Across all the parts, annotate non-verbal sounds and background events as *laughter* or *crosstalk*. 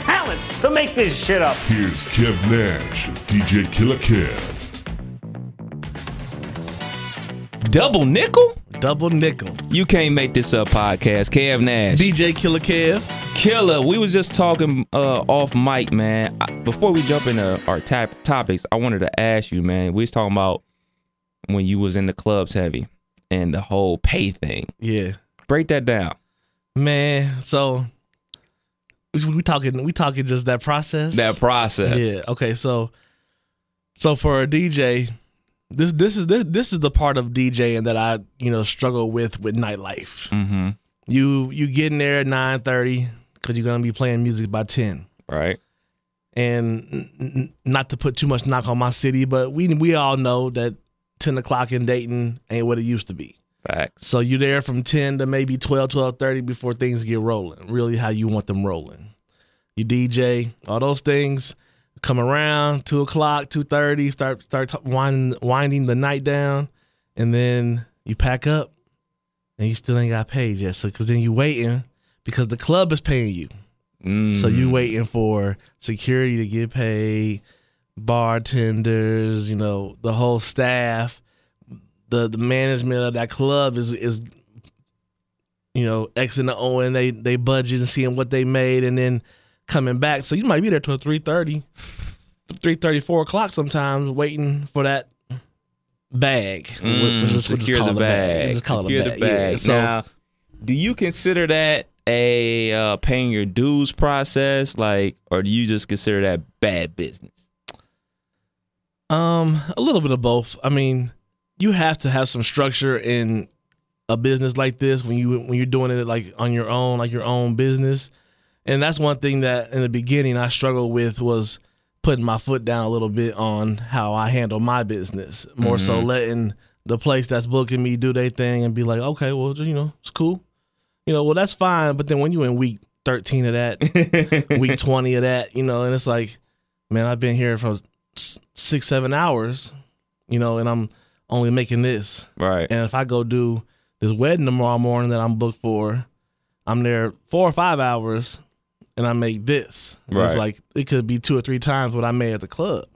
talent to make this shit up. Here's Kev Nash DJ Killer Kev. Double nickel? Double nickel. You can't make this up podcast. Kev Nash. DJ Killer Kev. Killer, we was just talking uh, off mic, man. I, before we jump into our tap topics, I wanted to ask you, man. We was talking about when you was in the clubs heavy and the whole pay thing. Yeah. Break that down. Man, so we, we talking we talking just that process. That process. Yeah. Okay. So, so for a DJ, this this is this, this is the part of DJing that I you know struggle with with nightlife. Mm-hmm. You you get in there at nine thirty because you're gonna be playing music by ten. Right. And n- n- not to put too much knock on my city, but we we all know that ten o'clock in Dayton ain't what it used to be. Facts. So you're there from 10 to maybe 12, 12.30 before things get rolling. Really how you want them rolling. You DJ, all those things come around, 2 o'clock, 2.30, start start t- winding, winding the night down. And then you pack up and you still ain't got paid yet. So because then you waiting because the club is paying you. Mm. So you waiting for security to get paid, bartenders, you know, the whole staff, the the management of that club is is you know, X and the O and they they budget and seeing what they made and then coming back. So you might be there till 3.30, 3.30, 4 o'clock sometimes waiting for that bag. Mm, We'll just- we'll secure the bag. Just call it a secure bag. the bag. Yeah. So now, do you consider that a uh, paying your dues process, like, or do you just consider that bad business? Um, a little bit of both. I mean, you have to have some structure in a business like this when you when you're doing it like on your own, like your own business. And that's one thing that in the beginning I struggled with was putting my foot down a little bit on how I handle my business. More so mm-hmm. letting the place that's booking me do their thing and be like, okay, well, you know, it's cool. You know, well that's fine. But then when you in week thirteen of that, *laughs* week 20 of that, you know, and it's like, man, I've been here for six, seven hours, you know, and I'm only making this. Right. And if I go do this wedding tomorrow morning that I'm booked for, I'm there four or five hours and I make this. And It's like, it could be two or three times what I made at the club.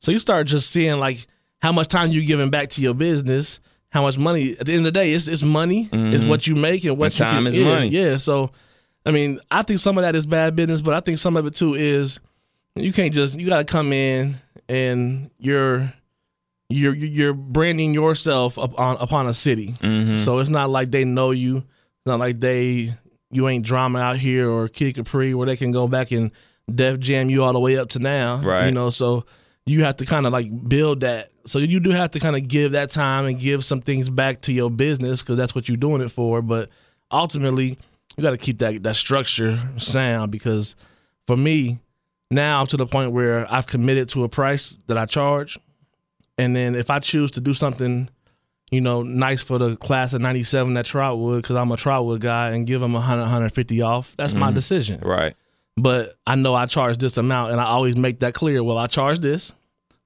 So you start just seeing like how much time you're giving back to your business, how much money. At the end of the day, it's it's money. It's mm-hmm. what you make and what And you time is yeah, money. Yeah. So, I mean, I think some of that is bad business, but I think some of it too is you can't just you got to come in and you're you're you're branding yourself upon upon a city. Mm-hmm. So it's not like they know you. It's not like they you ain't drama out here or Kid Capri where they can go back and Def Jam you all the way up to now. Right. You know, so you have to kind of like build that. So you do have to kind of give that time and give some things back to your business because that's what you're doing it for. But ultimately, you got to keep that that structure sound because for me now I'm to the point where I've committed to a price that I charge, and then if I choose to do something, you know, nice for the class of '97 at Trotwood because I'm a Trotwood guy and give them 100, 150 off, that's my mm-hmm. decision. Right. But I know I charge this amount, and I always make that clear. Well, I charge this,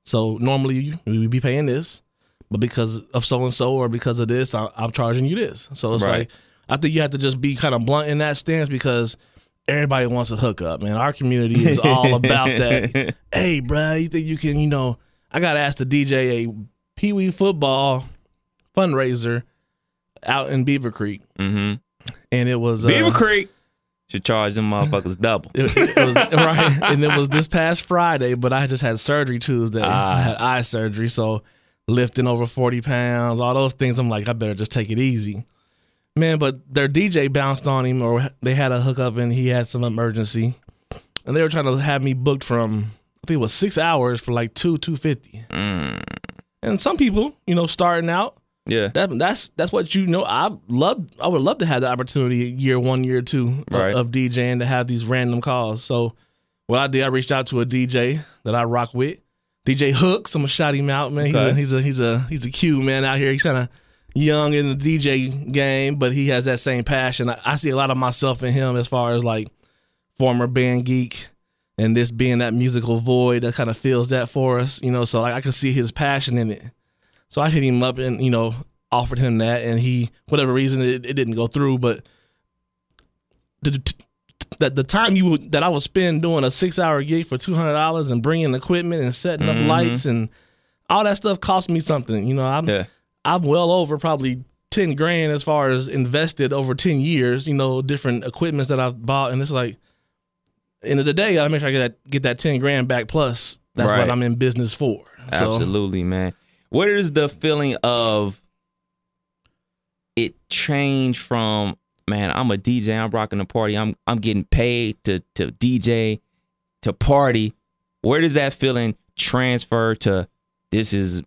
so normally we would be paying this, but because of so and so or because of this, I, I'm charging you this. So it's Right. like I think you have to just be kind of blunt in that stance because everybody wants a hookup, man. Our community is *laughs* all about that. Hey, bruh, you think you can? You know, I got asked to ask the DJ a Pee Wee football fundraiser out in Beaver Creek, Mm-hmm. and it was uh, Beaver Creek should charge them motherfuckers double. *laughs* it, it was right, and it was this past Friday. But I just had surgery Tuesday. Ah. I had eye surgery, so lifting over forty pounds, all those things. I'm like, I better just take it easy, man. But their DJ bounced on him, or they had a hookup, and he had some emergency, and they were trying to have me booked from I think it was six hours for like two two fifty. Mm. And some people, you know, starting out, Yeah. that that's that's what you know. I love I would love to have the opportunity year one, year two of, Right. of DJing to have these random calls. So what I did, I reached out to a DJ that I rock with, DJ Hooks. I'm gonna shout him out, man. He's Okay. a he's a he's a he's a Q man out here. He's kind of young in the DJ game, but he has that same passion. I, I see a lot of myself in him as far as like former band geek and this being that musical void that kind of fills that for us, you know. So like I can see his passion in it. So I hit him up and you know offered him that, and he whatever reason it, it didn't go through, but the that the time you would, that I would spend doing a six hour gig for two hundred dollars and bringing equipment and setting up mm-hmm. lights and all that stuff cost me something. You know, I'm Yeah. I'm well over probably ten grand as far as invested over ten years. You know, different equipments that I've bought, and it's like end of the day, I make sure I get that get that ten grand back plus. That's Right. what I'm in business for. So, Absolutely, man. What is the feeling of it change from man, I'm a DJ, I'm rocking the party, I'm I'm getting paid to to DJ to party. Where does that feeling transfer to this is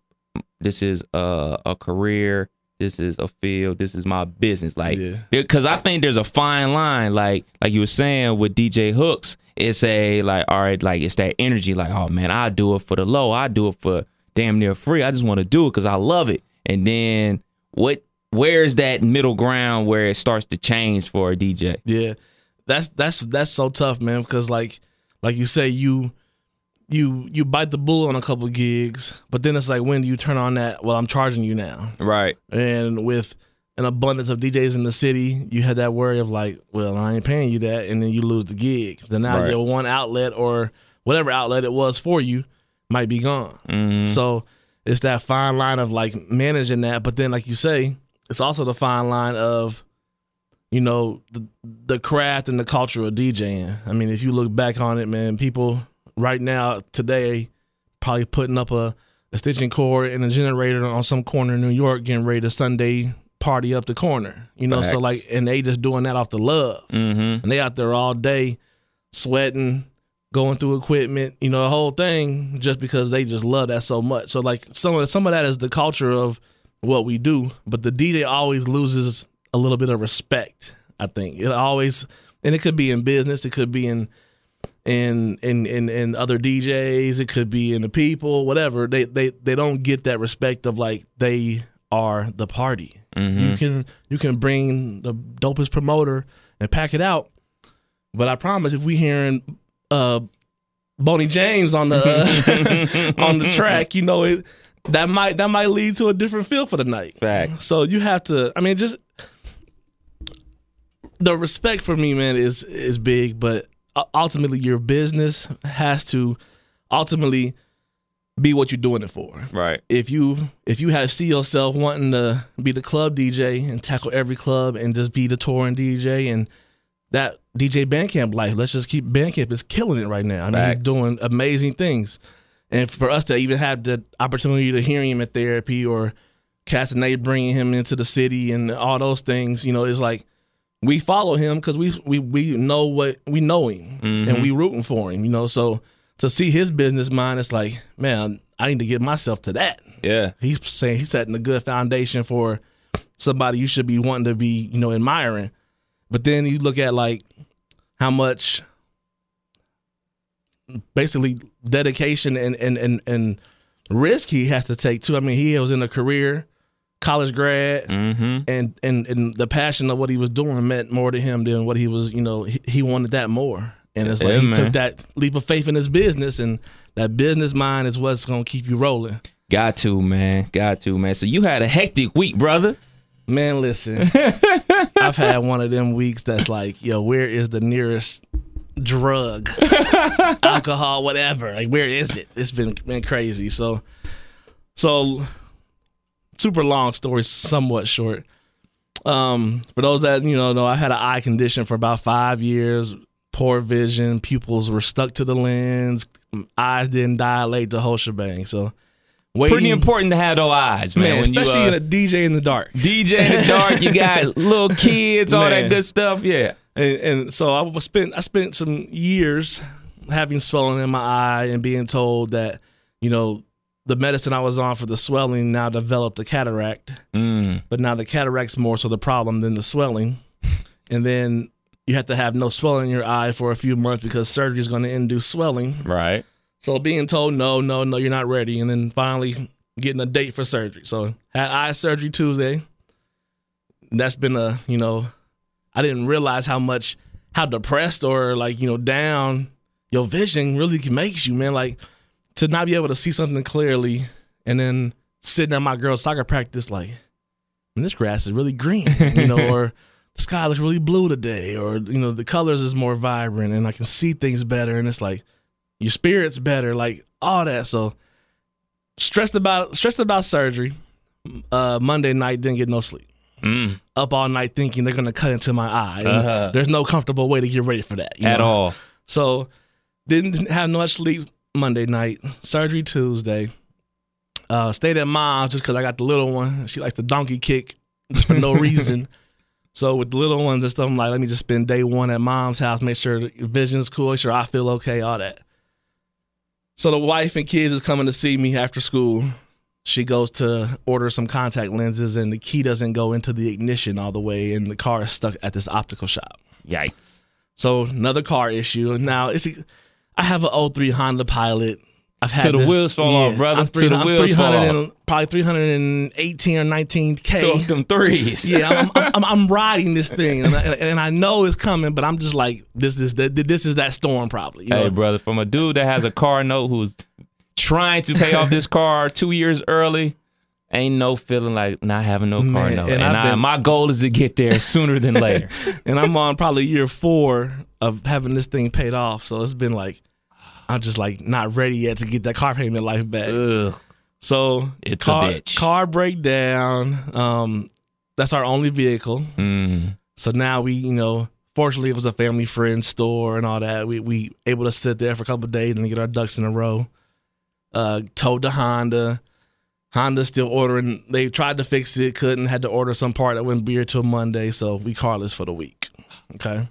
this is a, a career, this is a field, this is my business. Like Yeah. because I think there's a fine line, like like you were saying with DJ Hooks. It's a like, all right, like it's that energy, like, oh man, I do it for the low, I do it for damn near free. I just want to do it because I love it. And then what? Where's that middle ground where it starts to change for a DJ? Yeah, that's that's that's so tough, man. Because like like you say, you you you bite the bullet on a couple gigs, but then it's like when do you turn on that? Well, I'm charging you now, Right. and with an abundance of DJs in the city, you had that worry of like, well, I ain't paying you that, and then you lose the gig. So now Right. your one outlet or whatever outlet it was for you might be gone. Mm-hmm. So it's that fine line of like managing that, but then like you say, it's also the fine line of you know the the craft and the culture of DJing. I mean, if you look back on it, man, people right now today probably putting up a, a stitching cord and a generator on some corner in New York, getting ready to Sunday party up the corner. You know, so like, and they just doing that off the love, Mm-hmm. and they out there all day sweating. Going through equipment, you know, the whole thing, just because they just love that so much. So, like, some of some of that is the culture of what we do, but the DJ always loses a little bit of respect. I think it always, and it could be in business, it could be in in in in, in other DJs, it could be in the people, whatever. They they they don't get that respect of like they are the party. You can you can bring the dopest promoter and pack it out, but I promise if we hearing uh Boney James on the uh, *laughs* on the *laughs* track, you know it that might that might lead to a different feel for the night. Fact. So you have to. I mean, just the respect for me, man, is is big. But ultimately, your business has to ultimately be what you're doing it for. Right. If you if you have see yourself wanting to be the club DJ and tackle every club and just be the touring DJ and that DJ Bandcamp life, let's just keep Bandcamp is killing it right now. I mean, Facts. he's doing amazing things. And for us to even have the opportunity to hear him at therapy or Castanet bringing him into the city and all those things, you know, it's like we follow him because we, we we know what we know him and mm-hmm. we rooting for him, you know. So to see his business mind, it's like, man, I need to get myself to that. Yeah. He's saying he's setting a good foundation for somebody you should be wanting to be, you know, admiring. But then you look at like how much basically dedication and and and, and risk he has to take too. I mean, he was in a career, college grad, Mm-hmm. and and and the passion of what he was doing meant more to him than what he was. You know, he, he wanted that more. And it's like Yeah, he man. took that leap of faith in his business, and that business mind is what's gonna keep you rolling. Got to, man. Got to, man. So you had a hectic week, brother. Man, listen, *laughs* I've had one of them weeks that's like, yo, where is the nearest drug, *laughs* alcohol, whatever? Like, where is it? It's been been crazy. So, so super long story, somewhat short. Um, for those that you know, know I had an eye condition for about five years. Poor vision, pupils were stuck to the lens, eyes didn't dilate, the whole shebang. So, Pretty important to have those eyes, man. man, when you, especially uh, in a DJ in the dark. DJ in the dark, you got *laughs* little kids, all Man. that good stuff. Yeah. and, and so I spent I spent some years having swelling in my eye and being told that you know the medicine I was on for the swelling now developed a cataract, Mm. but now the cataract's more so the problem than the swelling, and then you have to have no swelling in your eye for a few months because surgery is going to induce swelling. Right. So being told no, no, no, you're not ready, and then finally getting a date for surgery. So had eye surgery Tuesday. That's been a you know, I didn't realize how much how depressed or like you know down your vision really makes you, man. Like to not be able to see something clearly, and then sitting at my girl's soccer practice, like, "Man, this grass is really green, you know, *laughs* or the sky looks really blue today, or you know, the colors is more vibrant, and I can see things better, and it's like your spirit's better, like all that. So stressed about stressed about surgery. Uh, Monday night didn't get no sleep. Mm, Up all night thinking they're gonna cut into my eye. Uh-huh. There's no comfortable way to get ready for that you at know? all. So didn't have much sleep Monday night. Surgery Tuesday. Uh, stayed at mom's just because I got the little one. She likes the donkey kick just for no *laughs* reason. So with the little ones and stuff, I'm like, let me just spend day one at mom's house, make sure the vision's cool, make sure I feel okay, all that. So the wife and kids is coming to see me after school. She goes to order some contact lenses, and the key doesn't go into the ignition all the way, and the car is stuck at this optical shop. Yikes. So another car issue. And now it's I have an 03 Honda Pilot. I've had Till the this- wheels fall off, brother. I'm Till the wheels fall 300 off. and- Probably 318 or 19k. Throw them threes. Yeah, I'm, I'm, I'm, I'm *laughs* riding this thing, and I, and I know it's coming, but I'm just like, this is the, this is that storm, probably. You know? Hey, brother, from a dude that has a car note who's trying to pay off this car two years early, ain't no feeling like not having no car note. and And, I've been- my goal is to get there *laughs* sooner than later. *laughs* and I'm on probably year four of having this thing paid off. So it's been like, I'm just like not ready yet to get that car payment life back. Ugh. So It's a car, bitch. Car breakdown. Um, that's our only vehicle. Mm. So now we, you know, fortunately it was a family friend store and all that. We we able to sit there for a couple of days and get our ducks in a row. Uh, towed the Honda. Honda still ordering. They tried to fix it, couldn't. Had to order some part that wouldn't be here till Monday. So we carless for the week. Okay.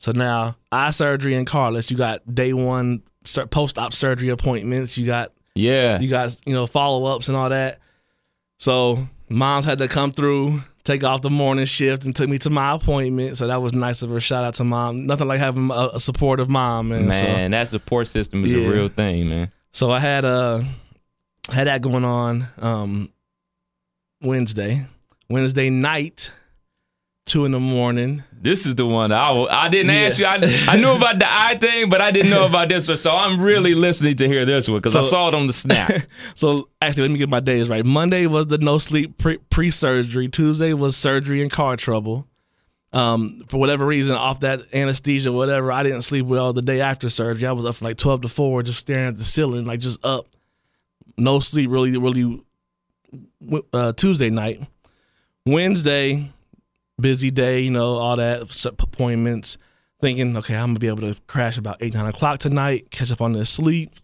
So now eye surgery and carless. You got day one post op surgery appointments. You got Yeah. you got you know follow ups and all that. So mom's had to come through, take off the morning shift, and took me to my appointment. So that was nice of her. Shout out to mom. Nothing like having a, a supportive mom, man. Man, that support system is Yeah. a real thing, man. So, so I had uh had that going on um Wednesday. Wednesday night, two in the morning. This is the one I I didn't Yeah. ask you. I, I knew about the eye thing, but I didn't know about this one. So I'm really listening to hear this one because I saw it on the snap. *laughs* So actually, let me get my days right. Monday was the no sleep pre surgery. Tuesday was surgery and car trouble. Um, for whatever reason, off that anesthesia, whatever, I didn't sleep well the day after surgery. I was up from like twelve to four, just staring at the ceiling, like just up. No sleep, really, really. Uh, Tuesday night, Wednesday, busy day, you know, all that appointments. Thinking, okay, I'm gonna be able to crash about eight, nine o'clock tonight, catch up on this sleep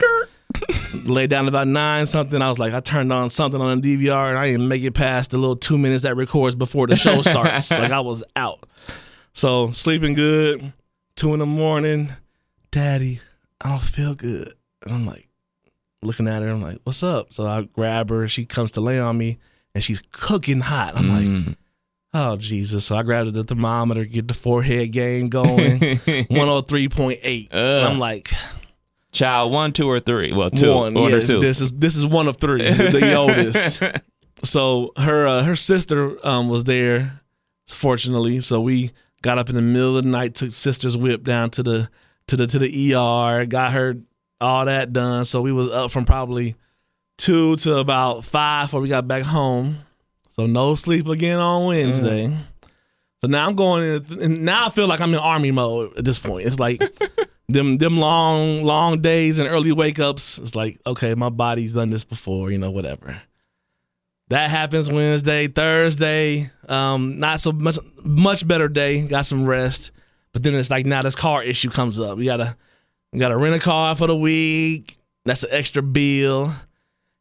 *laughs* lay down about nine something. I was like, I turned on something on the DVR and I didn't make it past the little two minutes that records before the show starts. *laughs* like I was out. So sleeping good. Two in the morning. Daddy, I don't feel good. And I'm like, looking at her. I'm like, what's up? So I grab her. She comes to lay on me and she's cooking hot. I'm like, Mm. oh Jesus. So I grabbed the thermometer, get the forehead game going. *laughs* 103.8. And I'm like, Child one, two, or three. Well, two. one. Order yes, two. This is this is one of three, the, the *laughs* oldest. So her uh, her sister um, was there, fortunately. So we got up in the middle of the night, took sister's whip down to the to the to the ER, got her all that done. So we was up from probably two to about five before we got back home. So no sleep again on Wednesday. So now I'm going in, and now I feel like I'm in army mode at this point. It's like *laughs* them them long long days and early wake ups. It's like okay, my body's done this before, you know, whatever. That happens Wednesday, Thursday. Um, not so much much better day. Got some rest, but then it's like now this car issue comes up. We gotta we gotta rent a car for the week. That's an extra bill.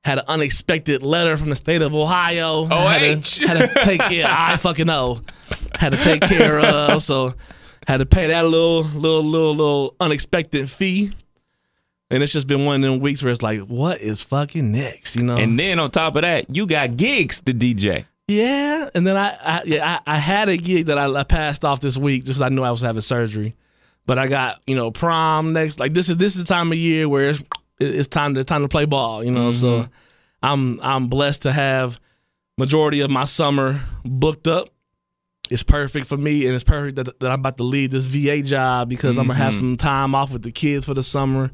Had an unexpected letter from the state of Ohio. Had OH. to, had to take yeah, I fucking know. Had to take care of. So had to pay that little little little little unexpected fee. And it's just been one of them weeks where it's like, what is fucking next? You know? and then on top of that, you got gigs to DJ. Yeah, and then I, I yeah I, I had a gig that I, I passed off this week just because I knew I was having surgery, but I got you know prom next. Like this is this is the time of year where it's, it's time to time to play ball. You know, so mm-hmm. I'm I'm blessed to have majority of my summer booked up. It's perfect for me, and it's perfect that, that I'm about to leave this VA job because I'm gonna have mm-hmm. some time off with the kids for the summer.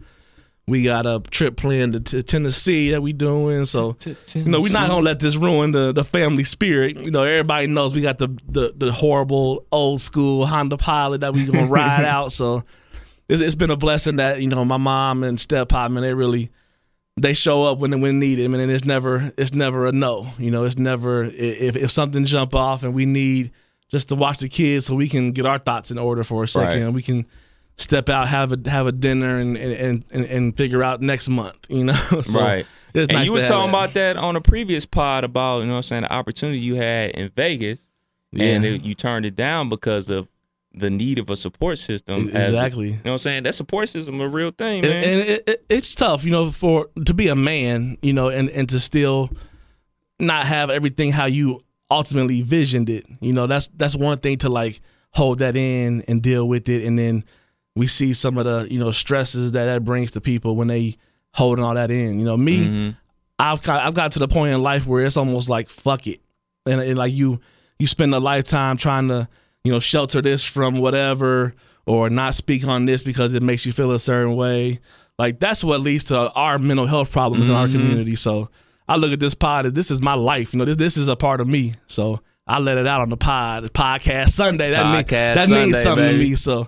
We got a trip planned to, to Tennessee that we doing, so you know we're not gonna let this ruin the, the family spirit. You know, everybody knows we got the, the the horrible old school Honda Pilot that we gonna *laughs* ride out. So it's, it's been a blessing that you know my mom and step pop man they really they show up when when needed. I mean, and it's never it's never a no. You know, it's never if if something jump off and we need just to watch the kids so we can get our thoughts in order for a second. Right. We can step out, have a have a dinner, and and and, and figure out next month. You know, *laughs* so right. it's And nice you was talking that. about that on a previous pod about, you know what I'm saying, the opportunity you had in Vegas and it, you turned it down because of the need of a support system. as- Exactly. you know what I'm saying? That support system a real thing, and, man. and it, it, it's tough, you know, for to be a man, you know, and and to still not have everything how you ultimately visioned it. You know, that's that's one thing to like hold that in and deal with it, and then we see some of the you know stresses that that brings to people when they holding all that in. You know, me, Mm-hmm. I've got, I've got to the point in life where it's almost like fuck it, and, and like you you spend a lifetime trying to you know shelter this from whatever or not speak on this because it makes you feel a certain way. Like that's what leads to our mental health problems in our Mm-hmm. community. So I look at this pod as this is my life. You know, this this is a part of me. So I let it out on the pod, podcast Sunday. That, Podcast that means something baby. to me. So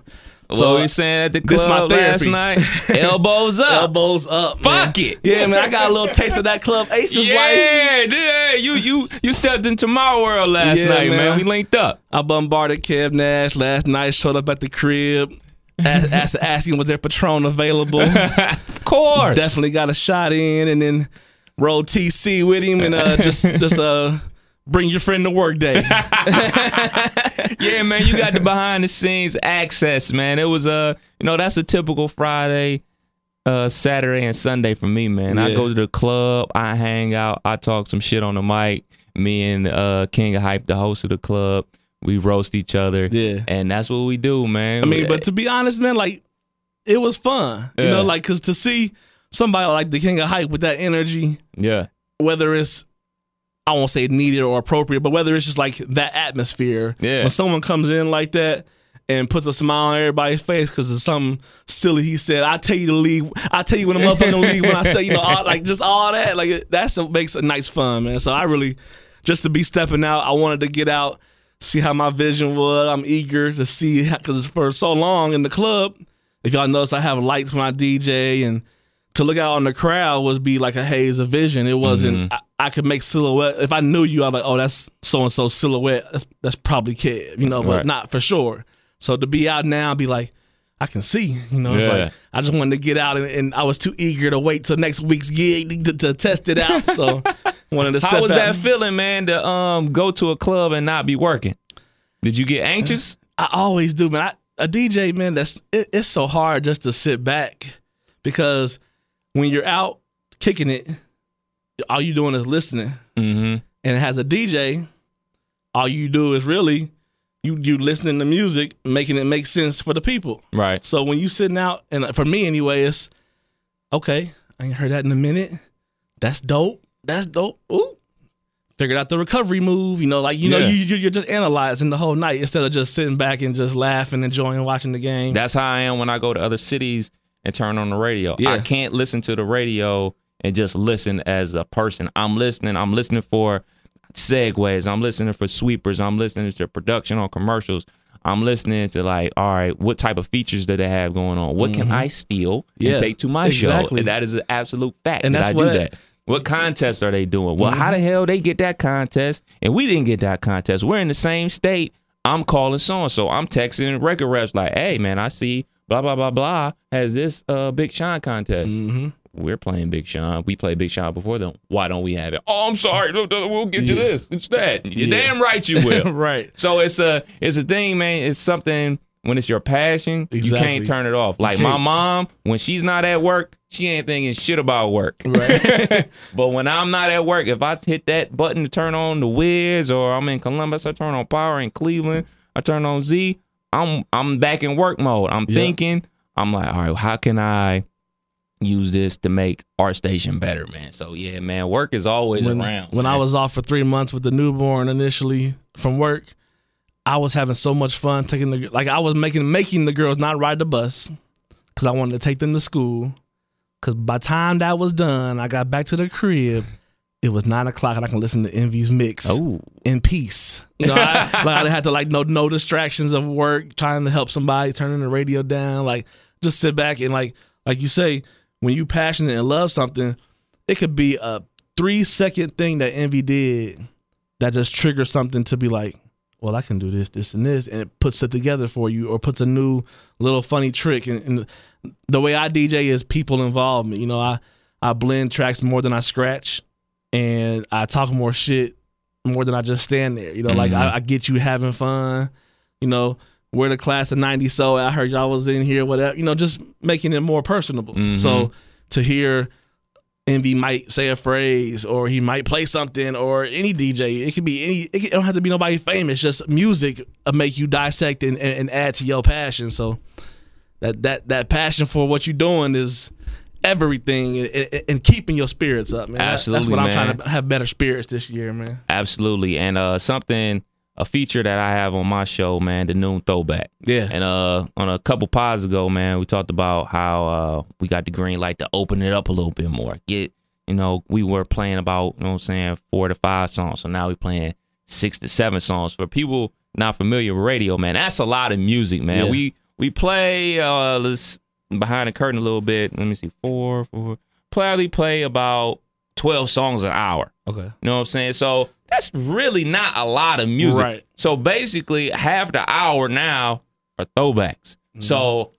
what we saying at the club last night? *laughs* Elbows up. elbows up. man. Fuck it. Yeah, man. I got a little taste of that club Aces life. Yeah, yeah, you you you stepped into my world last Yeah, night, man. man. We linked up. I bombarded Kev Nash last night. Showed up at the crib. Asked, *laughs* asked asking was there Patron available. *laughs* Of course. Definitely got a shot in, and then rode TC with him, and uh, just just uh bring your friend to work day. *laughs* *laughs* Yeah, man, you got the behind the scenes access, man. It was uh, you know, that's a typical Friday, uh, Saturday and Sunday for me, man. I go to the club, I hang out, I talk some shit on the mic. Me and uh King of Hype, the host of the club, we roast each other. Yeah. And that's what we do, man. I mean, but to be honest, man, like it was fun. You know, like because to see somebody like the King of Hype with that energy, yeah. whether it's I won't say needed or appropriate, but whether it's just like that atmosphere. Yeah. When someone comes in like that and puts a smile on everybody's face because of something silly he said, I tell you to leave. I tell you when the motherfucking leave when I say, you know, all, like just all that. Like that's what makes a nice fun, man. So I really just to be stepping out, I wanted to get out, see how my vision was. I'm eager to see because for so long in the club, if y'all notice, I have lights when I DJ and to look out on the crowd was be like a haze of vision. It wasn't. Mm-hmm. I, I could make silhouette. If I knew you, I was like, oh, that's so and so silhouette. That's, that's probably Kev, you know, but Right. not for sure. So to be out now, and be like, I can see, you know. It's Yeah. like I just wanted to get out, and, and I was too eager to wait till next week's gig to, to test it out. So *laughs* wanted to step How was out. that feeling, man, to um go to a club and not be working? Did you get anxious? I always do, man. I, a DJ, man, that's it, it's so hard just to sit back because when you're out kicking it, all you doing is listening. Mm-hmm. And as a DJ, all you do is really you you listening to music, making it make sense for the people. Right. So when you sitting out, and for me anyway, it's okay. I ain't heard that in a minute. That's dope. That's dope. Ooh. Figured out the recovery move. You know, like you know, Yeah. you you- you're just analyzing the whole night instead of just sitting back and just laughing, enjoying watching the game. That's how I am when I go to other cities and turn on the radio. Yeah. I can't listen to the radio and just listen as a person. I'm listening. I'm listening for segues. I'm listening for sweepers. I'm listening to production on commercials. I'm listening to like, all right, what type of features do they have going on? What can I steal Mm-hmm. Yeah, and take to my show? And that is an absolute fact And that that's I what- Mm-hmm. do that. What contests are they doing? Well, how the hell they get that contest and we didn't get that contest? We're in the same state. I'm calling so and so. I'm texting record reps like, hey man, I see blah blah blah blah has this uh Big Sean contest. Mm-hmm. We're playing Big Sean. We played Big Sean before them. Why don't we have it? Oh, I'm sorry. We'll get you this instead. You're Yeah. damn right you *laughs* will. right. So it's a it's a thing, man. It's something when it's your passion, you can't turn it off. Like my mom, when she's not at work, she ain't thinking shit about work. Right. *laughs* but when I'm not at work, if I hit that button to turn on the Wiz, or I'm in Columbus, I turn on Power in Cleveland, I turn on Z, I'm I'm back in work mode. I'm Yeah. thinking, I'm like, all right, how can I use this to make our station better, man? So yeah, man, work is always when, around. when I was off for three months with the newborn initially from work, I was having so much fun taking the like I was making making the girls not ride the bus because I wanted to take them to school. Because by the time that was done, I got back to the crib. It was nine o'clock, and I can listen to Envy's mix Oh. in peace. You know, I, *laughs* like I didn't have to like no no distractions of work, trying to help somebody, turning the radio down. Like just sit back and like like you say, when you passionate and love something, it could be a three second thing that Envy did that just triggers something to be like, well, I can do this, this, and this, and it puts it together for you, or puts a new little funny trick. And, and the way I DJ is people involvement. You know, I I blend tracks more than I scratch, and I talk more shit more than I just stand there. You know, like I, mm-hmm. I get you having fun. You know, we're the class of '90s, so I heard y'all was in here, whatever. You know, just making it more personable. So to hear Envy might say a phrase, or he might play something, or any DJ. It could be any. It don't have to be nobody famous. Just music make you dissect and, and, and add to your passion. So that that that passion for what you're doing is everything, and, keeping your spirits up, man. Absolutely, That's what I'm trying to have better spirits this year, man. Absolutely. And uh something a feature that I have on my show, man, the noon throwback. Yeah. And uh on a couple pods ago, man, we talked about how uh we got the green light to open it up a little bit more. Get you know, we were playing about, you know what I'm saying, four to five songs. So now we're playing six to seven songs. For people not familiar with radio, man, that's a lot of music, man. Yeah. We we play uh let's behind the curtain a little bit. Let me see, four, four. Probably play about twelve songs an hour. Okay. You know what I'm saying? So that's really not a lot of music. Right. So basically, half the hour now are throwbacks. Mm-hmm. So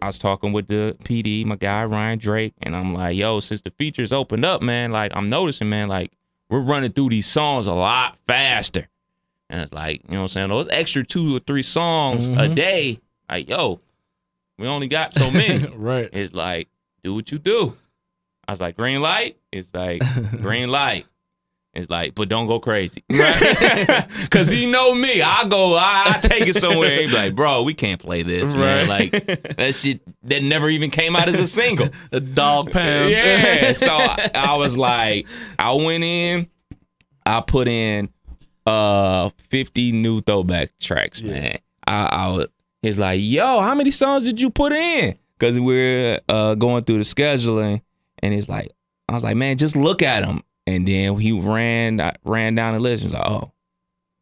I was talking with the PD, my guy Ryan Drake, and I'm like, yo, since the features opened up, man, like I'm noticing, man, like we're running through these songs a lot faster. And it's like, you know what I'm saying? Those extra two or three songs a mm-hmm. day, like, yo, we only got so many. *laughs* Right. It's like, do what you do. I was like, green light? It's like, *laughs* green light. It's like, but don't go crazy. *laughs* Right? Because you know me. I go, I, I take it somewhere. He be like, bro, we can't play this, man. Right. Like, that shit that never even came out as a single. *laughs* The dog pound. Yeah. So I, I was like, I went in, I put in uh 50 new throwback tracks, man. I, I was, he's like, yo, how many songs did you put in? Because we're uh going through the scheduling, and he's like, I was like, man, just look at them. And then he ran I ran down the list. He's like, oh,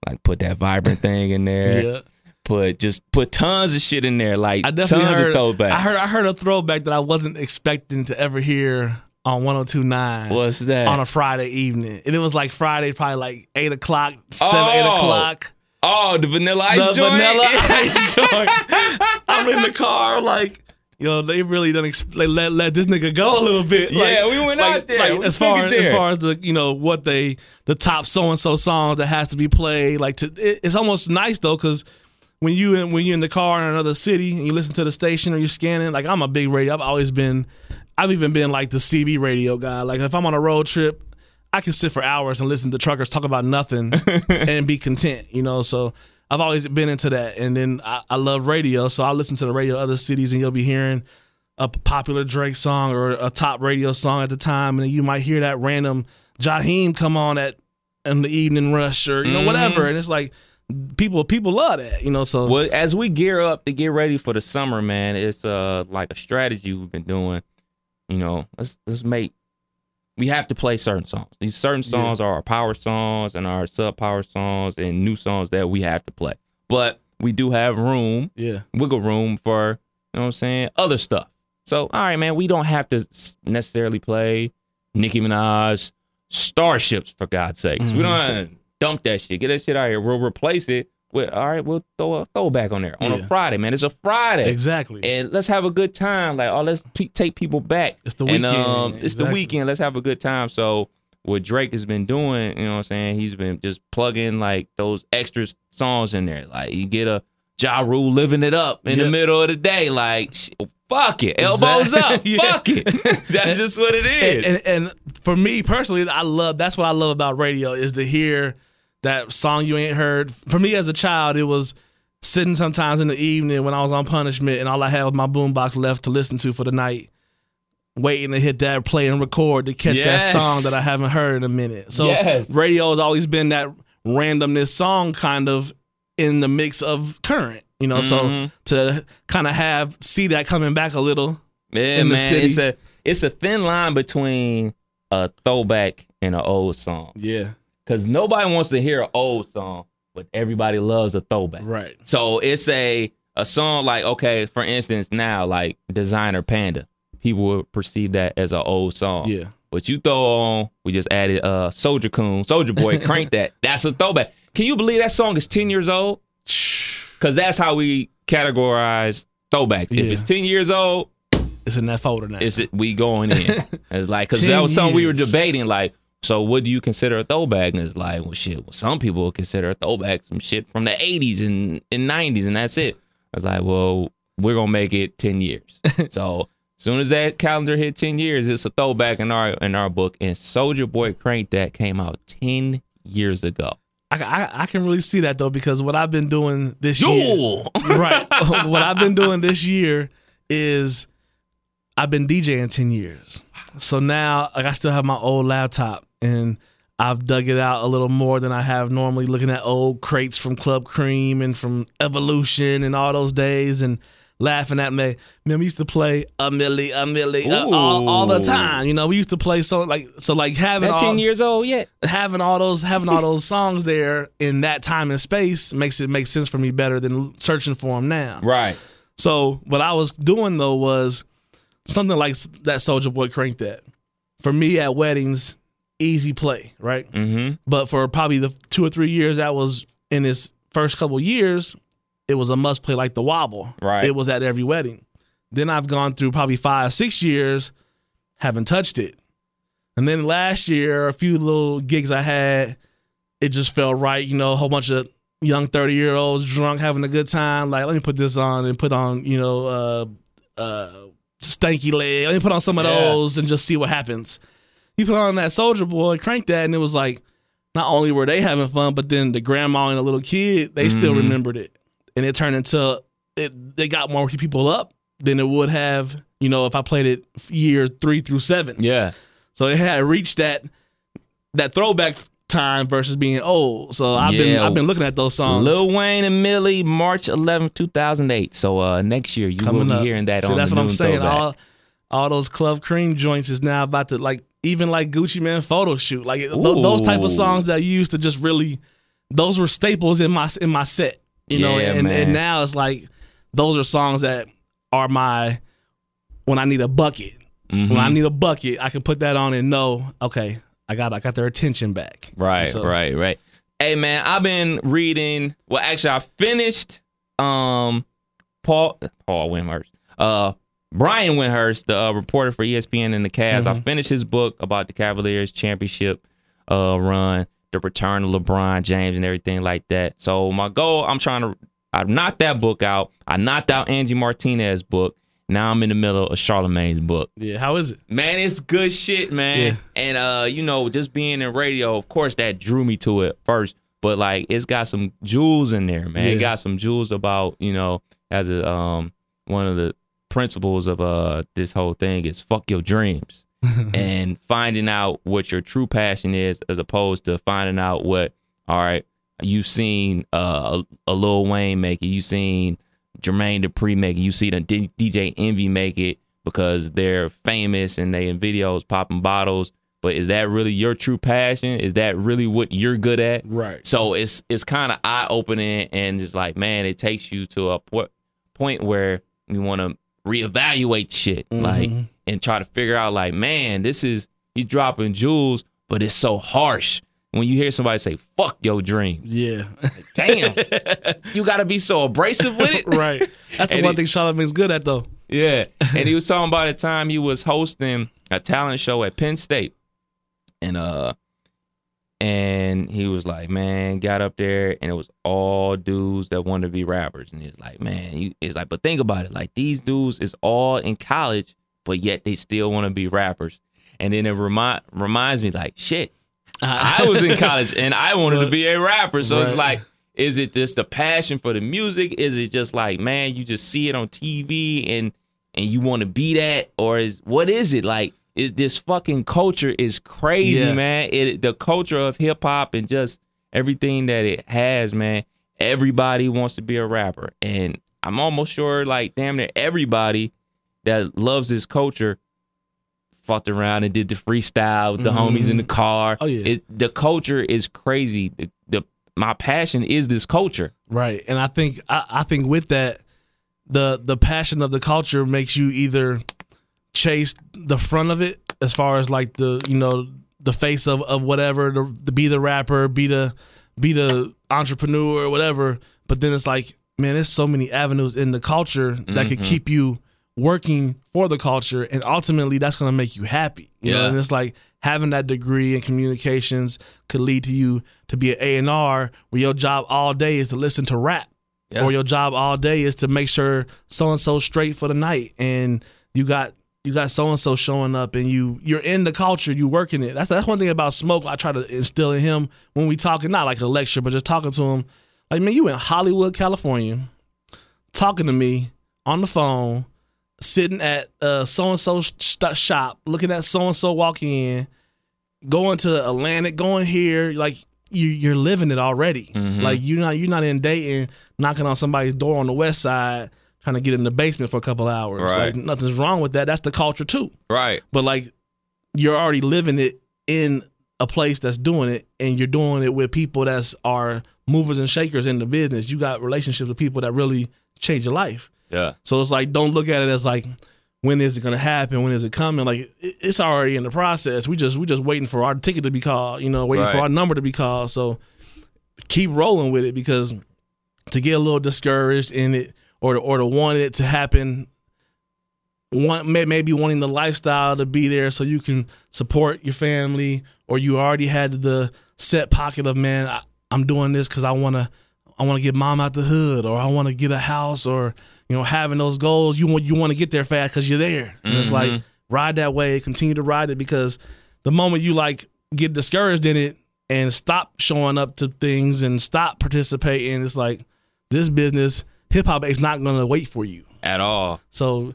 like put that vibrant *laughs* thing in there. Yeah. Put just put tons of shit in there, like I definitely tons heard. of throwbacks. I heard. I heard a throwback that I wasn't expecting to ever hear on 102.9 What's that? on a Friday evening, and it was like Friday, probably like eight o'clock, seven, eight Oh, o'clock. oh, the vanilla ice The joint. vanilla *laughs* ice joint. I'm in the car, like. Yo, they really done ex- they let let this nigga go a little bit. Yeah, we went like- out there. like, We as far as, as far as the you know what they the top so and so songs that has to be played. Like to it, it's almost nice though because when you in when you're in the car in another city and you listen to the station or you're scanning, like I'm a big radio. I've always been, I've even been like the CB radio guy. Like if I'm on a road trip, I can sit for hours and listen to truckers talk about nothing *laughs* and be content. You know, so I've always been into that. And then I, I love radio, so I listen to the radio other cities, and you'll be hearing a popular Drake song or a top radio song at the time, and then you might hear that random Jaheim come on at in the evening rush or you know whatever, and it's like people people love that, you know. So Well, as we gear up to get ready for the summer, man, it's uh like a strategy we've been doing. You know, let's let's make we have to play certain songs. These certain songs are our power songs and our sub power songs and new songs that we have to play. But we do have room, yeah, wiggle room for you know what I'm saying, other stuff. So all right, man, we don't have to necessarily play Nicki Minaj starships for God's sakes. We mm-hmm. don't have to dump that shit. Get that shit out here. We'll replace it all right. We'll throw a throwback on there on Yeah. a Friday, man. It's a Friday, exactly. and let's have a good time. Like, oh, let's pe- take people back. It's the And, weekend. um, it's the weekend. Let's have a good time. So what Drake has been doing, you know what I'm saying? He's been just plugging like those extra songs in there. Like you get a Ja Rule living it up in the middle of the day, like fuck it, elbows Exactly. up, *laughs* Yeah. fuck it. *laughs* That's just what it is. and, and, and for me personally, I love that's what I love about radio is to hear that song you ain't heard. For me as a child, it was sitting sometimes in the evening when I was on punishment and all I had was my boombox left to listen to for the night, waiting to hit that play and record to catch Yes. that song that I haven't heard in a minute. So Yes. radio has always been that randomness song kind of in the mix of current. You know, Mm-hmm. so to kind of have see that coming back a little. Yeah, in the man, city. it's a it's a thin line between a throwback and an old song. Yeah. Cause nobody wants to hear an old song, but everybody loves a throwback. Right. So it's a a song like okay, for instance, now like Desiigner Panda, people would perceive that as an old song. Yeah. But you throw on, we just added uh Soldier Coon, Soulja Boy, *laughs* crank that. That's a throwback. Can you believe that song is ten years old? *sighs* Cause that's how we categorize throwbacks. Yeah. If it's ten years old, It's in that folder now. Is it we going in. *laughs* It's like because that was something we were debating. Like, so what do you consider a throwback? And it's like, well, shit. Well, some people consider a throwback some shit from the '80s and and '90s, and that's it. I was like, well, we're gonna make it ten years. *laughs* so as soon as that calendar hit ten years, it's a throwback in our in our book. And Soulja Boy Crank that came out ten years ago. I, I, I can really see that though because what I've been doing this year, *laughs* right? *laughs* what I've been doing this year is I've been DJing ten years, so now like I still have my old laptop and I've dug it out a little more than I have normally, looking at old crates from Club Cream and from Evolution and all those days and laughing at me. Man, we used to play a milli, a milli, uh, all, all the time. You know, we used to play so like so like having That all, ten years old yet? having all those having all those songs there in that time and space makes it make sense for me better than searching for them now. Right. So what I was doing though was something like that Soulja Boy cranked that. For me at weddings, easy play, right? Mm-hmm. But for probably the two or three years that was in his first couple years, it was a must play like the wobble. Right. It was at every wedding. Then I've gone through probably five, six years, haven't touched it. And then last year, a few little gigs I had, it just felt right. You know, a whole bunch of young 30 year olds drunk, having a good time. Like, let me put this on and put on, you know, uh, uh, stanky leg. Let me put on some of Yeah. those and just see what happens. He put on that Soulja Boy, cranked that, and it was like, not only were they having fun, but then the grandma and the little kid, they still Mhm. remembered it. And it turned into, it. they got more people up than it would have, you know, if I played it year three through seven. Yeah. So it had reached that that throwback time versus being old. So I've been I've been looking at those songs. Lil Wayne and Millie, March 11th, 2008. So uh, next year you coming will be up. hearing that See, on that's what I'm saying. throwback. All all those Club Cream joints is now about to like even like Gucci Mane photo shoot. Like th- those type of songs that you used to just really those were staples in my in my set. You know, Yeah, and, man. and now it's like those are songs that are my when I need a bucket. When I need a bucket, I can put that on and know, okay, I got I got their attention back. Right, So- right, right. Hey man, I've been reading. Well, actually, I finished. Um, Paul Paul Windhorst. Uh, Brian Windhorst, the uh, reporter for ESPN and the Cavs. I finished his book about the Cavaliers championship uh run, the return of LeBron James, and everything like that. So my goal, I'm trying to. I knocked that book out. I knocked out Angie Martinez's book. Now I'm in the middle of Charlamagne's book. Yeah, how is it? Man, it's good shit, man. Yeah. And uh, you know, just being in radio, of course, that drew me to it first. But like, it's got some jewels in there, man. It got some jewels about you know, as a um, one of the principles of uh this whole thing is fuck your dreams *laughs* and finding out what your true passion is, as opposed to finding out what all right you've seen uh, a, a Lil Wayne make it, you've seen Jermaine Dupri make it, you see the D- DJ Envy make it because they're famous and they in videos popping bottles. But is that really your true passion? Is that really what you're good at? Right. So it's it's kind of eye opening and it's like, man, it takes you to a po- point where you want to reevaluate shit, like, and try to figure out, like, man, this is he's dropping jewels, but it's so harsh. When you hear somebody say "fuck your dreams," Yeah. *laughs* damn, *laughs* you got to be so abrasive with it, right. That's the one it- thing Charlamagne's good at though. Yeah. *laughs* And he was talking about the time he was hosting a talent show at Penn State. And uh and he was like, man, got up there, and it was all dudes that wanted to be rappers, and he's like, man, you, it's like, but think about it, like these dudes is all in college, but yet they still want to be rappers, and then it remind reminds me like, shit, I was in *laughs* college and I wanted to be a rapper, so it's like. Is it just the passion for the music? Is it just like, man, you just see it on TV and and you want to be that, or is what is it like? Is this fucking culture is crazy, Yeah. man? It the culture of hip hop and just everything that it has, man. Everybody wants to be a rapper, and I'm almost sure, like, damn near everybody that loves this culture fucked around and did the freestyle with the mm-hmm, homies in the mm-hmm. car. Oh, yeah. It, the culture is crazy. The, the my passion is this culture. Right. And I think I, I think with that, the the passion of the culture makes you either chase the front of it as far as like the you know the face of, of whatever the, the be the rapper be the be the entrepreneur or whatever but then it's like man there's so many avenues in the culture that could mm-hmm. keep you working for the culture and ultimately that's going to make you happy you know Yeah. and it's like having that degree in communications could lead to you to be an A&R where your job all day is to listen to rap Yeah. or your job all day is to make sure so and so straight for the night and you got you got so and so showing up and you you're in the culture you working it. That's that's one thing about smoke i try to instill in him when we talking not like a lecture but just talking to him. Like man you in hollywood california talking to me on the phone sitting at uh so and so shop looking at so and so walking in going to atlantic going here like you you're living it already. Like you're not you're not in Dayton knocking on somebody's door on the west side trying to get in the basement for a couple hours. Right. like nothing's wrong with that. That's the culture too. Right. but like you're already living it in a place that's doing it and you're doing it with people that's are movers and shakers in the business. You got relationships with people that really change your life. Yeah. so it's like don't look at it as like when is it going to happen? When is it coming? Like it's already in the process. We just we just waiting for our ticket to be called you know waiting for our number to be called. So keep rolling with it because to get a little discouraged in it or to, or to want it to happen want may- maybe wanting the lifestyle to be there so you can support your family or you already had the set pocket of man I, i'm doing this because i want to i want to get mom out the hood or i want to get a house or you know having those goals you want you want to get there fast because you're there. And it's like mm-hmm. ride that way continue to ride it because the moment you like get discouraged in it and stop showing up to things and stop participating it's like this business hip-hop is not going to wait for you At all. so,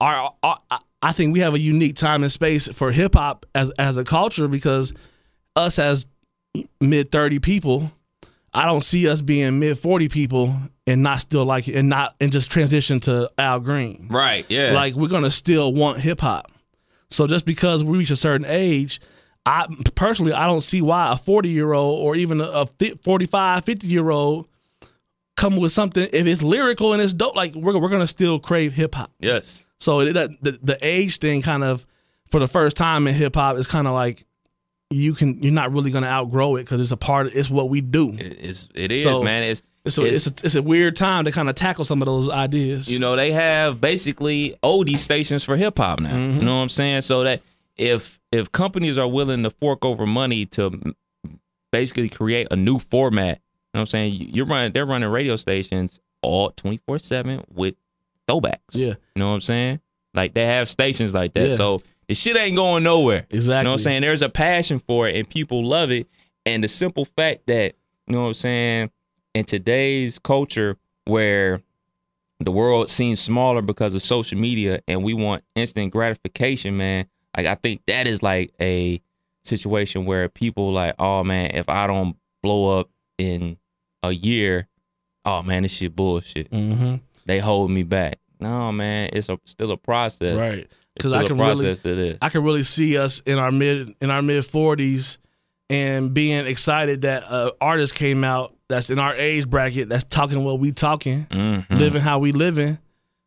our, our I- I think we have a unique time and space for hip hop as as a culture because us as mid thirty people, I don't see us being mid forty people and not still like it and not and just transition to Al Green. Right. Yeah. Like we're gonna still want hip hop. So just because we reach a certain age, I personally I don't see why a 40 year old or even a, a 45, 50 year old come with something if it's lyrical and it's dope. Like we're we're gonna still crave hip hop. yes. So it, that- the the age thing kind of for the first time in hip hop is kind of like you can you're not really gonna outgrow it because it's a part. Of, it's what we do. It's it is, So, man. It's It's a, it's, a, it's a weird time to kind of tackle some of those ideas. you know they have basically oldie stations for hip hop now. Mm-hmm. You know what I'm saying? So that if if companies are willing to fork over money to basically create a new format, know what I'm saying? You- You're running they're running radio stations all 24/7 with throwbacks. Yeah. You know what I'm saying? Like they have stations like that. Yeah. So the shit ain't going nowhere. Exactly. You know what I'm saying? There's a passion for it and people love it. And the simple fact that, you know what I'm saying, in today's culture where the world seems smaller because of social media and we want instant gratification, man. Like I think that is like a situation where people like, oh man, if I don't blow up in a year, oh man, this shit bullshit. Mm-hmm. They hold me back. No, man, it's a still a process. Right. Because I can really process to this. I can really see us in our mid in our mid forties and being excited that uh, artist came out that's in our age bracket that's talking what we talking, Mhm. living how we living,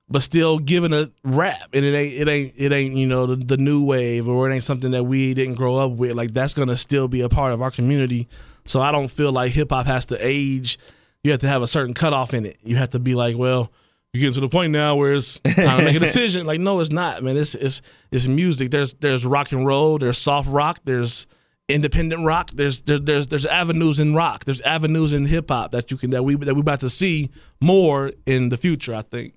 but still giving a rap and it ain't it ain't it ain't you know the, the new wave or it ain't something that we didn't grow up with. Like that's gonna still be a part of our community. So I don't feel like hip hop has to age. You have to have a certain cutoff in it. You have to be like, well, you get to the point now where it's time to make a *laughs* decision. Like, no, it's not, man. It's it's it's music. There's there's rock and roll. There's soft rock. There's independent rock. There's there, there's there's avenues in rock. There's avenues in hip hop that you can that we that we about to see more in the future. I think.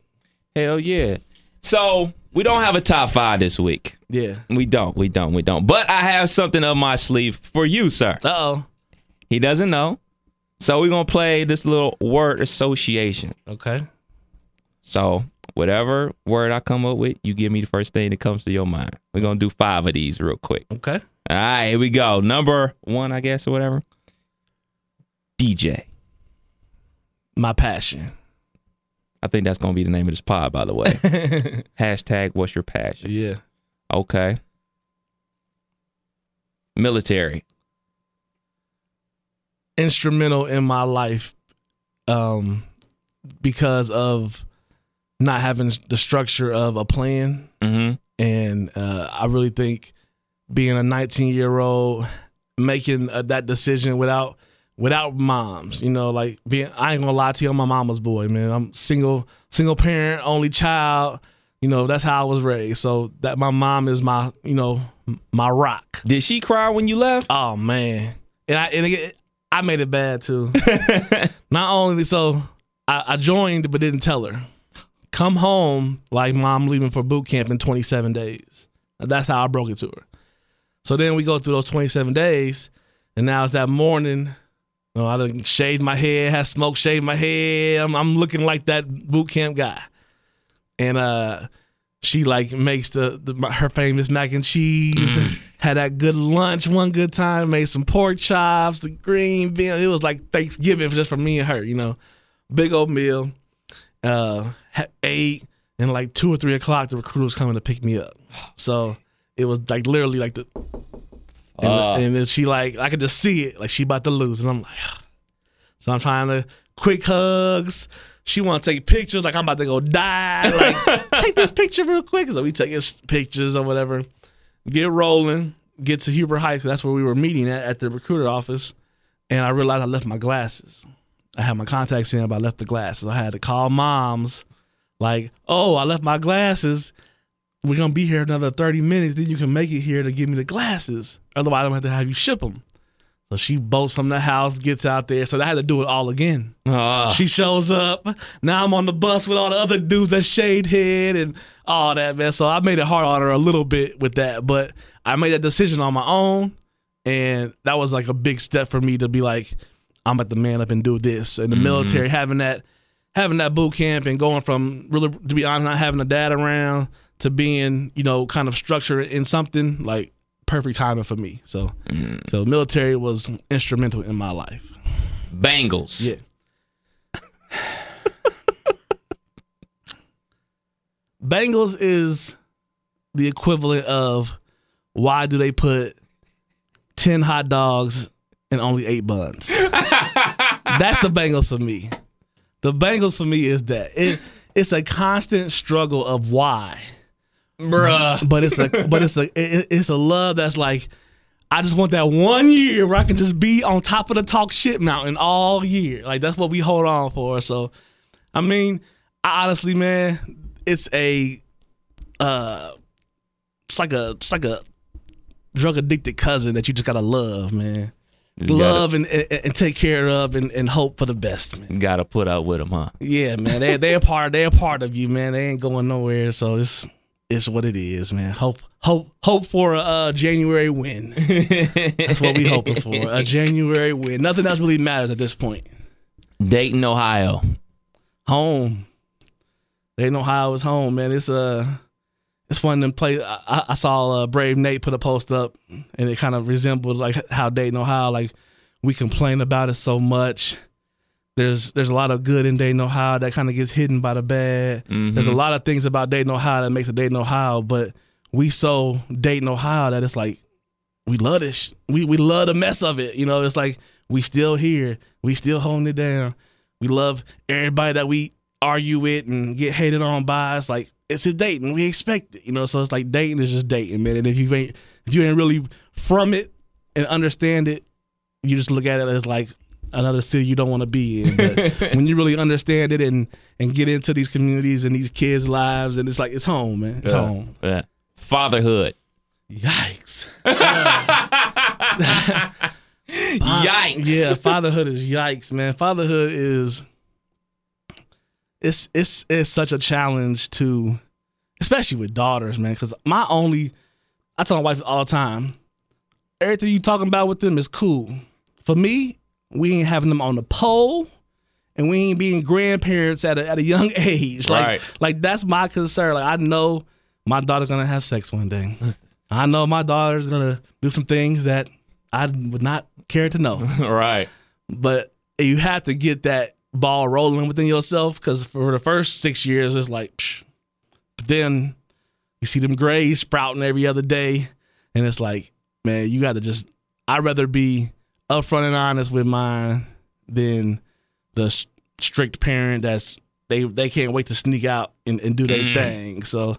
Hell yeah. So we don't have a top five this week. Yeah. We don't. We don't. We don't. But I have something up my sleeve for you, sir. Uh oh. He doesn't know. So we're gonna play this little word association. Okay. So whatever word I come up with, you give me the first thing that comes to your mind. We're gonna do five of these real quick. Okay. All right, here we go. Number one, I guess, or whatever. DJ. My passion. I think that's gonna be the name of this pod, by the way. *laughs* Hashtag what's your passion? Yeah. Okay. Military. Instrumental in my life, um, because of not having the structure of a plan, Mm-hmm. and uh, I really think being a 19 year old making uh, that decision without without moms, you know, like being I ain't gonna lie to you, I'm my mama's boy, man. I'm single single parent, only child. You know, that's how I was raised. So that my mom is my, you know, my rock. Did she cry when you left? Oh man, and I and it, I made it bad too. *laughs* Not only so, I, I joined but didn't tell her. Come home like mom leaving for boot camp in 27 days. That's how I broke it to her. So then we go through those 27 days, and now it's that morning. You know, I done shaved my head, had smoke shaved my head. I'm, I'm looking like that boot camp guy. And uh, she like makes the, the her famous mac and cheese. *clears throat* Had that good lunch one good time. Made some pork chops, the green bean. It was like Thanksgiving just for me and her. You know, big old meal. Uh, ate and like two or three o'clock, the recruiter was coming to pick me up. So it was like literally like the. And, Ah. and then she like I could just see it like she about to lose and I'm like, *sighs* so I'm trying to quick hugs. She want to take pictures like I'm about to go die. Like *laughs* take this picture real quick. So we taking pictures or whatever. Get rolling. Get to Huber Heights. That's where we were meeting at at the recruiter office. And I realized I left my glasses. I had my contacts in, but I left the glasses. I had to call moms. Like, oh, I left my glasses. We're gonna be here another thirty minutes. Then you can make it here to give me the glasses. Otherwise, I'm gonna have to have you ship them. So she bolts from the house, gets out there. So I had to do it all again. Ah. She shows up. Now I'm on the bus with all the other dudes that shade head and all that, man. So I made it hard on her a little bit with that, but I made that decision on my own, and that was like a big step for me to be like, I'm about to man up and do this. And the military having that, having that boot camp and going from really, to be honest, not having a dad around to being, you know, kind of structured in something like perfect timing for me. So, mm. so military was instrumental in my life. Bengals. Yeah. *laughs* Bengals is the equivalent of why do they put 10 hot dogs and only eight buns? *laughs* That's the Bengals for me. The Bengals for me is that it, it's a constant struggle of why. Bruh. But it's a but it's a it, it's a love that's like I just want that one year where I can just be on top of the talk shit mountain all year. Like that's what we hold on for. So I mean, I honestly, man, it's a uh it's like a it's like a drug addicted cousin that you just gotta love, man. gotta- Love and, and and take care of and, and hope for the best, man. Gotta put up with them, huh? Yeah, man. They they a part they a part of you, man. They ain't going nowhere. So it's it's what it is, man. Hope hope hope for a uh, January win. That's what we hoping for. A *laughs* January win. Nothing else really matters at this point. Dayton, Ohio. Home. Dayton, Ohio is home, man. It's uh it's one of them play. I, I- I saw uh, Brave Nate put a post up, and it kind of resembled like how Dayton, Ohio, like we complain about it so much. There's there's a lot of good in Dayton, Ohio that kind of gets hidden by the bad. Mm-hmm. There's a lot of things about Dayton, Ohio that makes it Dayton, Ohio, but we so Dayton, Ohio that it's like we love this. We we love the mess of it. You know, it's like we still here. We still holding it down. We love everybody that we argue with and get hated on by. It's like it's a Dayton. We expect it. You know, so it's like Dayton is just Dayton, man. And if you ain't if you ain't really from it and understand it, you just look at it as like another city you don't want to be in. But *laughs* when you really understand it and and get into these communities and these kids' lives, and it's like it's home, man. It's home. Yeah. Fatherhood. Yikes. *laughs* Yikes. Yeah, fatherhood is yikes, man. Fatherhood is it's it's it's such a challenge to especially with daughters, man, cuz my only I tell my wife all the time, everything you talking about with them is cool. For me, we ain't having them on the pole and we ain't being grandparents at a, at a young *laughs* age. Like Right. like that's my concern. Like I know my daughter's to have sex one day. *laughs* I know my daughter's to do some things that I would not care to know *laughs* right. but you have to get that ball rolling within yourself because for the first six years it's like psh. but then you see them grays sprouting every other day and it's like man you got to just i'd rather be upfront and honest with mine than the strict parent that's they they can't wait to sneak out and, and do their thing so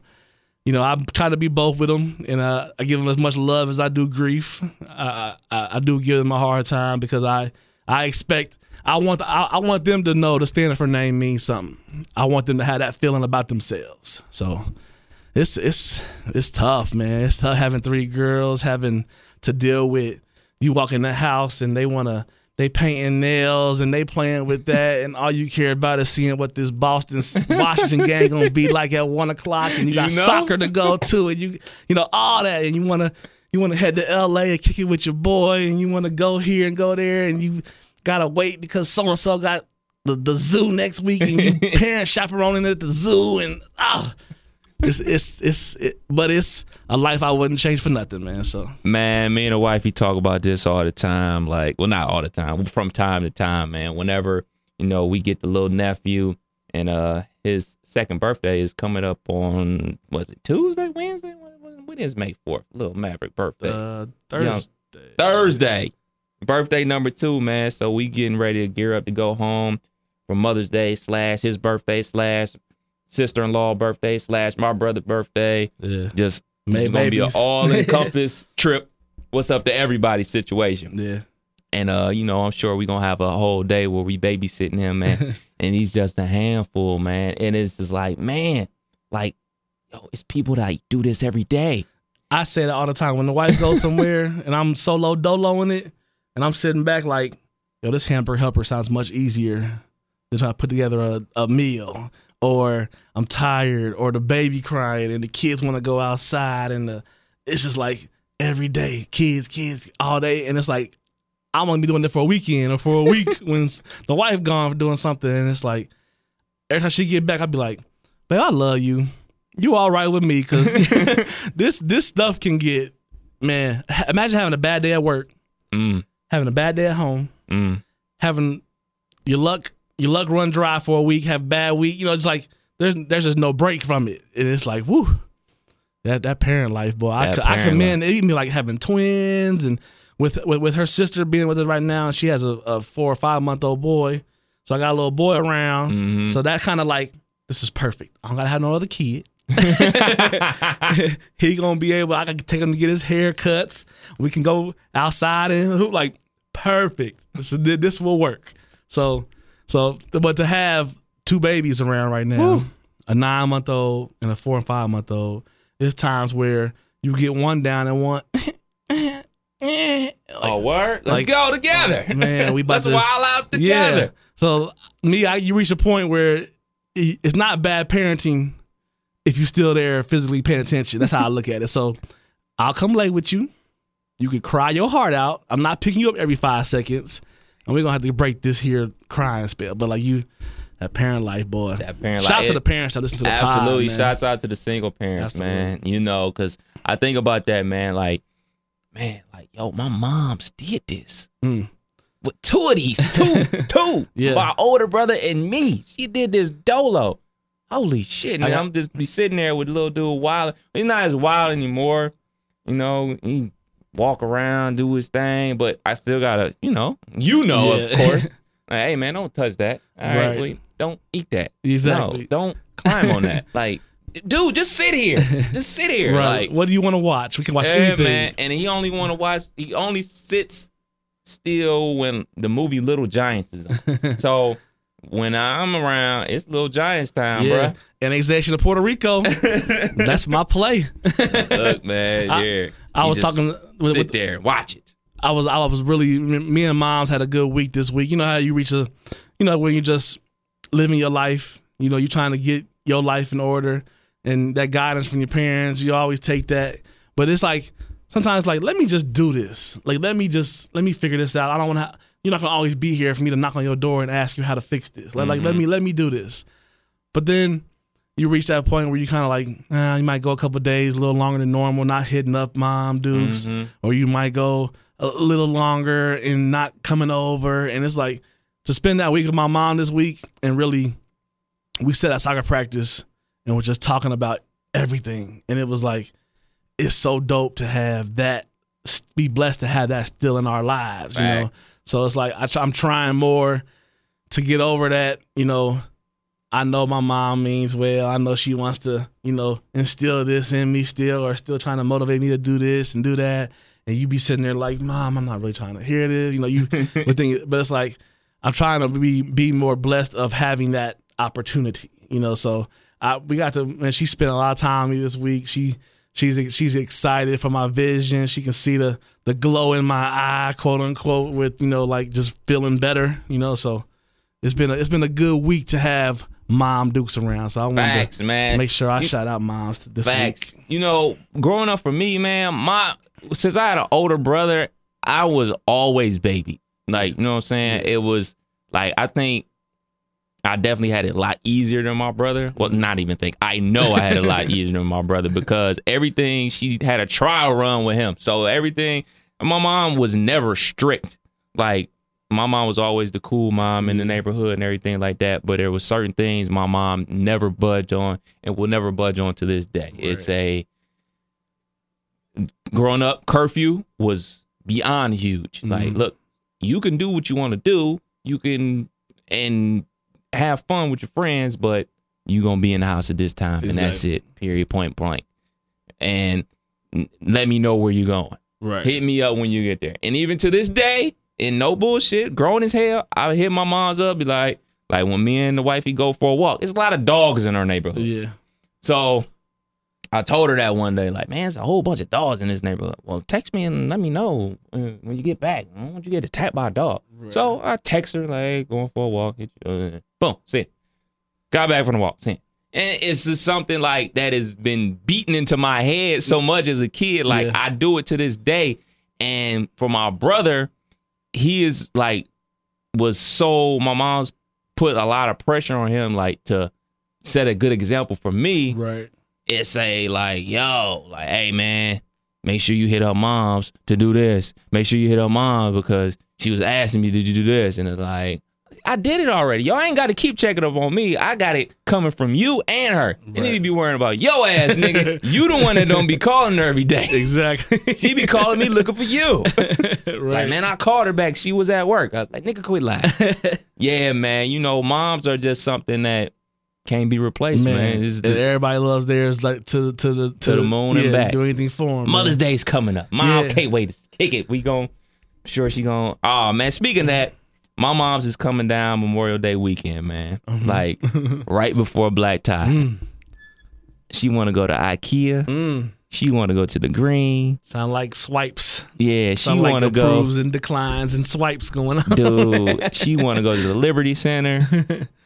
you know, I try to be both with them, and uh, I give them as much love as I do grief. I, I, I do give them a hard time because I I expect I want I, I want them to know the standard for name means something. I want them to have that feeling about themselves. So it's it's it's tough, man. It's tough having three girls, having to deal with you walk in the house and they wanna they painting nails and they playing with that and all you care about is seeing what this Boston *laughs* Washington gang gonna be like at one o'clock and you got You know? soccer to go to and you you know all that and you wanna you wanna head to LA and kick it with your boy and you wanna go here and go there and you gotta wait because so and so got the, the zoo next week and you *laughs* parents chaperoning at the zoo and ah it's it's it's it, but it's a life I wouldn't change for nothing, man. So Man, me and a wife, we talk about this all the time. Like, well, not all the time, from time to time, man. Whenever you know we get the little nephew, and uh, his second birthday is coming up on was it Tuesday, Wednesday? When, is May fourth? Little Maverick birthday. uh, Thursday. Thursday. Birthday number two, man. So we getting ready to gear up to go home for Mother's Day slash his birthday slash sister in law birthday slash my brother birthday. Yeah, Just May it's gonna be an *laughs* all encompass trip. What's up to everybody's situation? yeah. And uh, you know, I'm sure we're gonna have a whole day where we babysitting him, man. *laughs* and he's just a handful, man. And it's just like, man, like, yo, it's people that do this every day. I say that all the time when the wife goes somewhere *laughs* and I'm solo doloing it, and I'm sitting back like, yo, this hamper helper sounds much easier than trying to put together a, a meal. Or I'm tired, or the baby crying, and the kids want to go outside, and the it's just like every day, kids, kids, all day, and it's like I'm gonna be doing it for a weekend or for a week *laughs* when the wife gone for doing something, and it's like every time she get back, I'd be like, babe, I love you. You all right with me? Cause *laughs* this this stuff can get man. Imagine having a bad day at work, Mm, having a bad day at home, mm. having your luck your luck run dry for a week, have a bad week. You know, it's like there's there's just no break from it, and it's like woo. That that parent life, boy. I, That I parent commend it. Even like having twins and with, with with her sister being with us right now, she has a, a four or five month old boy. So I got a little boy around. Mm-hmm. So that kind of like this is perfect. I don't gotta have no other kid. *laughs* *laughs* he gonna be able. I can take him to get his hair cuts. We can go outside and hoop. Like perfect. This this will work. So so but to have two babies around right now, a nine month old and a four and five month old, there's times where you get one down and one. *laughs* oh, word. Let's like- go together, Man, we *laughs* about Let's to- wild out together. Yeah. together. So me, I, you reach a point where it's not bad parenting if you're still there physically paying attention. That's how I look at it. So I'll come late with you. You can cry your heart out. I'm not picking you up every five seconds, and we're gonna have to break this here crying spell. But like you, that parent life, boy. That parent Shout life. to the parents that listen to the Absolutely. pod. Shouts out to the single parents, man. You know, because I think about that, man. Like, man, like, yo, my mom's did this. Mm. With two of these, two, *laughs* two. Yeah. My older brother and me. She did this dolo. Holy shit, man. I- I'm just be sitting there with little dude wild. He's not as wild anymore. You know, he walk around, do his thing, but I still gotta, you know, you know, of course. *laughs* Like, hey man, don't touch that. All right, Right. don't eat that. Exactly. No, don't climb on that. *laughs* Like, dude, just sit here. Just sit here. Right. Like, what do you want to watch? We can watch yeah, anything. man. And he only want to watch. He only sits still when the movie Little Giants is on. *laughs* so when I'm around, it's Little Giants time, Yeah. Bro. And annexation of Puerto Rico. *laughs* That's my play. Look, man, I- yeah. I You was talking with, sit with there, watch it. I was I was really me and moms had a good week this week. You know how you reach a, you know when you just living your life. You know you're trying to get your life in order, and that guidance from your parents. You always take that, but it's like sometimes like let me just do this. Like let me just let me figure this out. I don't want to. You're not gonna always be here for me to knock on your door and ask you how to fix this. Like, like let me let me do this. But then you reach that point where you kind of like, eh, you might go a couple days, a little longer than normal, not hitting up mom dukes, or you might go a little longer and not coming over. And it's like to spend that week with my mom this week and really, we set at soccer practice and we're just talking about everything. And it was like, it's so dope to have that, be blessed to have that still in our lives, you know? So it's like I, I'm trying more to get over that, you know, I know my mom means well. I know she wants to, you know, instill this in me still, or still trying to motivate me to do this and do that. And you be sitting there like, Mom, I'm not really trying to hear this. You know, you *laughs* think, but it's like I'm trying to be be more blessed of having that opportunity. You know, so I we got to. And she spent a lot of time with me this week. She she's she's excited for my vision. She can see the the glow in my eye, quote unquote, with you know like just feeling better. You know, so it's been a, it's been a good week to have mom Dukes around. So I want to man. make sure I You- shout out moms this Facts. week. You know, growing up for me, man, my since I had an older brother, I was always baby. Like, you know what I'm saying? It was like I think I definitely had it a lot easier than my brother. Well, mm-hmm. not even think. I know I had it a lot *laughs* easier than my brother because everything she had a trial run with him. So everything my mom was never strict. Like my mom was always the cool mom in the mm-hmm. neighborhood and everything like that. But there was certain things my mom never budged on and will never budge on to this day. It's a growing up curfew was beyond huge. Like, mm-hmm. look, you can do what you want to do. You can and have fun with your friends, but you gonna be in the house at this time, and that's it. Period. Point blank. And n- let me know where you're going. Right. Hit me up when you get there. And even to this day, in no bullshit, grown as hell, I hit my mom's up, be like, like when me and the wifey go for a walk, there's a lot of dogs in our neighborhood. Yeah. So I told her that one day, like, man, there's a whole bunch of dogs in this neighborhood. Well, text me and let me know when you get back. I don't want you to get attacked by a dog. So I text her, like, going for a walk. uh, boom, see. it. Got back from the walk, see. it. And it's just something like that has been beaten into my head so much as a kid. Like Yeah. I do it to this day. And for my brother, he is like was so my mom's put a lot of pressure on him like to set a good example for me Right. It's a like, yo, like, hey man, make sure you hit her moms to do this. Make sure you hit her mom because she was asking me, did you do this? And it's like, I did it already. Y'all ain't got to keep checking up on me. I got it coming from you and her. You need to be worrying about yo ass nigga. *laughs* you the one that don't be calling her every day. Exactly. *laughs* She be calling me looking for you. *laughs* right. Like, man, I called her back. She was at work. I was like, nigga, quit lying. yeah, man. You know, moms are just something that can't be replaced, man. man, This is and the- everybody loves theirs like to to the to, the moon and back. Do anything for them. Mother's Day's coming up. Mom Yeah. can't wait to kick it. We gon' sure she gon' Oh man, speaking of that, my mom's is coming down Memorial Day weekend, man. Mm-hmm. Like *laughs* right before black tie. Mm. She wanna go to IKEA. She wanna go to the green. Sound like swipes. Yeah, she Sound like wanna go approves and declines and swipes going on. dude. *laughs* She wanna go to the Liberty Center. *laughs*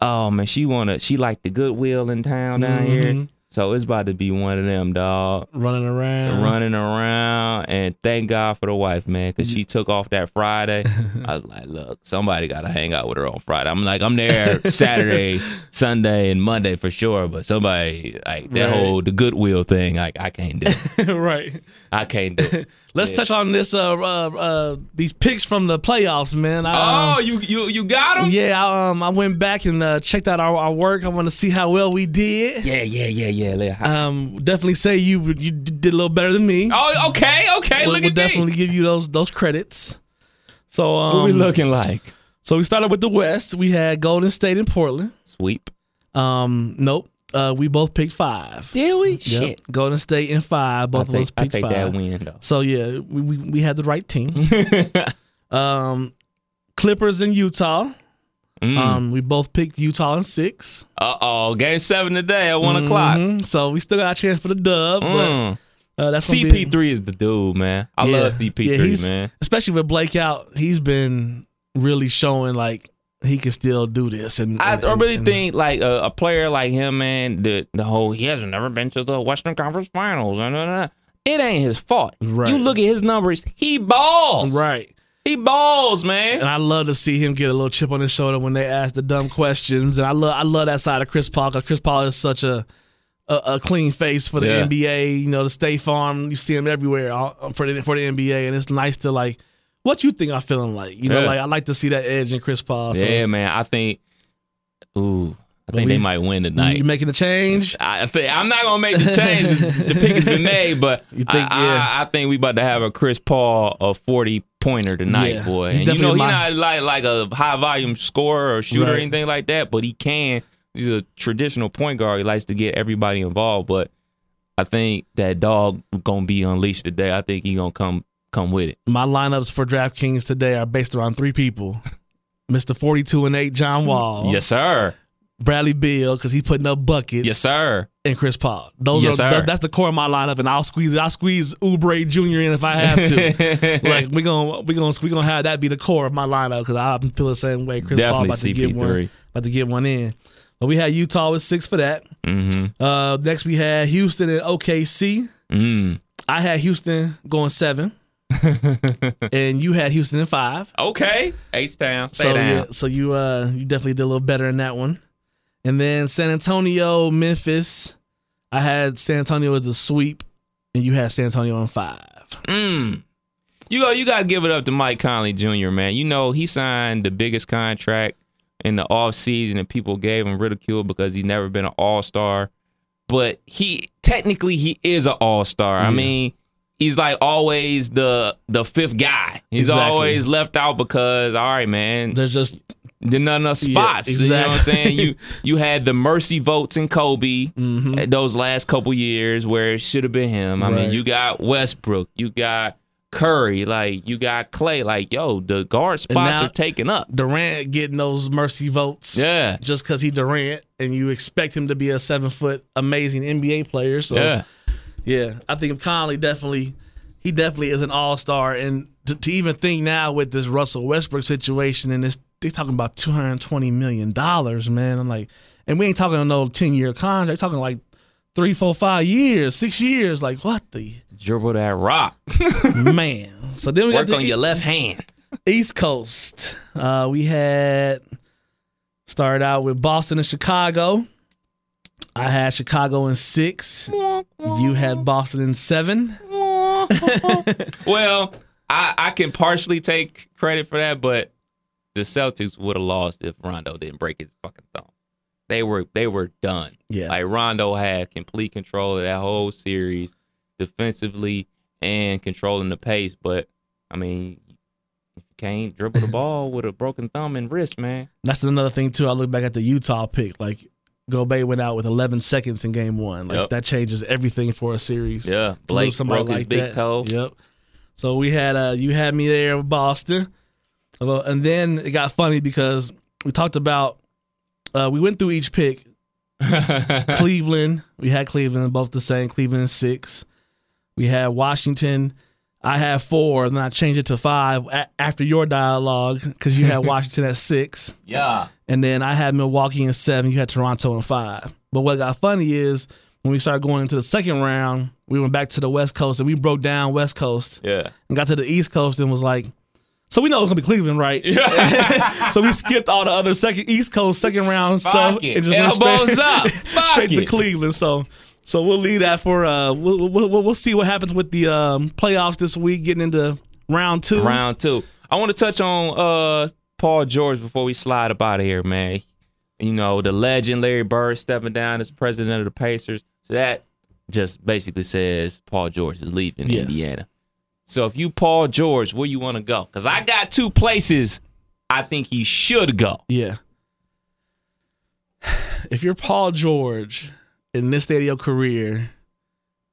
Oh man, she wanna she like the Goodwill in town down here. So it's about to be one of them, dog. Running around. running around and thank God for the wife, man, because she mm-hmm. took off that Friday. *laughs* I was like, look, somebody got to hang out with her on Friday. I'm like, I'm there Saturday, *laughs* Sunday, and Monday for sure, but somebody like that Right. whole the Goodwill thing, like I can't do. it. *laughs* right. I can't do. it. Let's touch on this. Uh, uh, uh, these picks from the playoffs, man. I, Oh, um, you you you got them? yeah. I, um, I went back and uh, checked out our, our work. I want to see how well we did. Yeah, yeah, yeah, yeah. yeah. Um, definitely say you you did a little better than me. oh, okay, okay. we'll, look we'll at definitely me. give you those those credits. So um, What we looking like? So we started with the West. We had Golden State and Portland. Sweep. Um, nope. Uh, we both picked five. Did we? Yep. Shit. Golden State and five. I Both of take, us I picked five. that win though. So yeah, we, we we had the right team. *laughs* um, Clippers in Utah. Mm. Um, we both picked Utah in six. uh oh, game seven today at one o'clock. Mhm. So we still got a chance for the dub, Mm. Uh, that's gonna be- CP3 is the dude, man. I Yeah. love CP3, Yeah, man. especially with Blake out. He's been really showing like he can still do this. And, I, and- I really and- think like a, a player like him, man. The the whole he hasn't never been to the Western Conference Finals. Nah, nah, nah. It ain't his fault. Right. You look at his numbers. He balls. right. He balls, man. And I love to see him get a little chip on his shoulder when they ask the dumb questions. And I love I love that side of Chris Paul because Chris Paul is such a a, a clean face for the Yeah. NBA. You know, the State Farm. You see him everywhere all- for the for the NBA, and it's nice to like. What you think I'm feeling like? You know, Yeah. like I like to see that edge in Chris Paul. So yeah, man. I think. Ooh, I think we- they might win tonight. you making a change? I think I'm not gonna make the change. *laughs* the pick has been made, but You think- I, yeah. I, I think we about to have a Chris Paul a 40 pointer tonight, Yeah. boy. And you know he's not like like a high volume scorer or shooter or anything like that, but he can. He's a traditional point guard. He likes to get everybody involved, but I think that dog gonna be unleashed today. I think he gonna come come with it. My lineups for DraftKings today are based around three people: *laughs* Forty Two and Eight, John Wall, Yes, sir. Bradley Beal because he's putting up buckets, Yes, sir. and Chris Paul. Those Yes, are sir. th- that's the core of my lineup, and I'll squeeze I'll squeeze Oubre Jr. in if I have to. *laughs* like we gonna we gonna we gonna have that be the core of my lineup because I feel the same way. Chris Paul Definitely about to get one about to get one in. But we had Utah with six for that. Mm-hmm. Uh, next we had Houston and OKC. Mm. I had Houston going seven, and you had Houston in five. Okay. H town. So down. yeah, so you uh you definitely did a little better in that one. And then San Antonio, Memphis. I had San Antonio as a sweep, and you had San Antonio in five. Mm. You go. You got to give it up to Mike Conley Jr. Man, you know he signed the biggest contract in the off season, and people gave him ridicule because he's never been an All Star. But he technically he is an All Star. I mean, he's like always the the fifth guy. He's Exactly. always left out because all right, man, There's just there's not enough Yeah, spots. You know what I'm saying? You *laughs* you had the mercy votes in Kobe Mm-hmm. those last couple years where it should have been him. I mean, you got Westbrook, you got Curry, like you got Clay. Like yo, the guard spots are taken up. Durant getting those mercy votes. Yeah, Just because he Durant, and you expect him to be a seven foot amazing NBA player. So yeah. Yeah, I think Conley definitely, he definitely is an all star. And to, to even think now with this Russell Westbrook situation and this, they talking about two hundred twenty million dollars, man. I'm like, and we ain't talking no ten year contract. We're talking like three, four, five years, six years. Like what the Dribble that rock. *laughs* man? So then we Work got on the your left hand. East Coast. Uh, we had started out with Boston and Chicago. I had Chicago in six. You had Boston in seven. *laughs* Well, I I can partially take credit for that, but the Celtics would have lost if Rondo didn't break his fucking thumb. They were they were done. Yeah. Like Rondo had complete control of that whole series, defensively and controlling the pace. But I mean, can't dribble the *laughs* ball with a broken thumb and wrist, man. That's another thing too. I look back at the Utah pick. Like Gobert went out with 11 seconds in game one. Like Yep. that changes everything for a series. Yeah, Blake somebody broke his big that. toe. Yep. So we had uh you had me there with Boston, and then it got funny because we talked about uh we went through each pick. *laughs* Cleveland, we had Cleveland both the same. Cleveland is six. We had Washington. I had four, and then I changed it to five a- after your dialogue because you had *laughs* Washington at six. Yeah. And then I had Milwaukee in seven. You had Toronto in five. But what got funny is when we started going into the second round, we went back to the West Coast and we broke down West Coast Yeah. and got to the East Coast and was like, so we know it's gonna be Cleveland, right? Yeah. *laughs* so we skipped all the other second East Coast second round stuff it. and just went Elbows straight, up. *laughs* Fuck straight to. Cleveland. So so we'll leave that for uh we'll we'll, we'll, we'll see what happens with the um, playoffs this week, getting into round two. Round two. I want to touch on uh Paul George before we slide up out of here, man. You know, the legend Larry Bird stepping down as president of the Pacers. So that just basically says Paul George is leaving Yes. Indiana. So if you Paul George, where you want to go? Because I got two places I think he should go. Yeah. *sighs* If you're Paul George in this state of your career,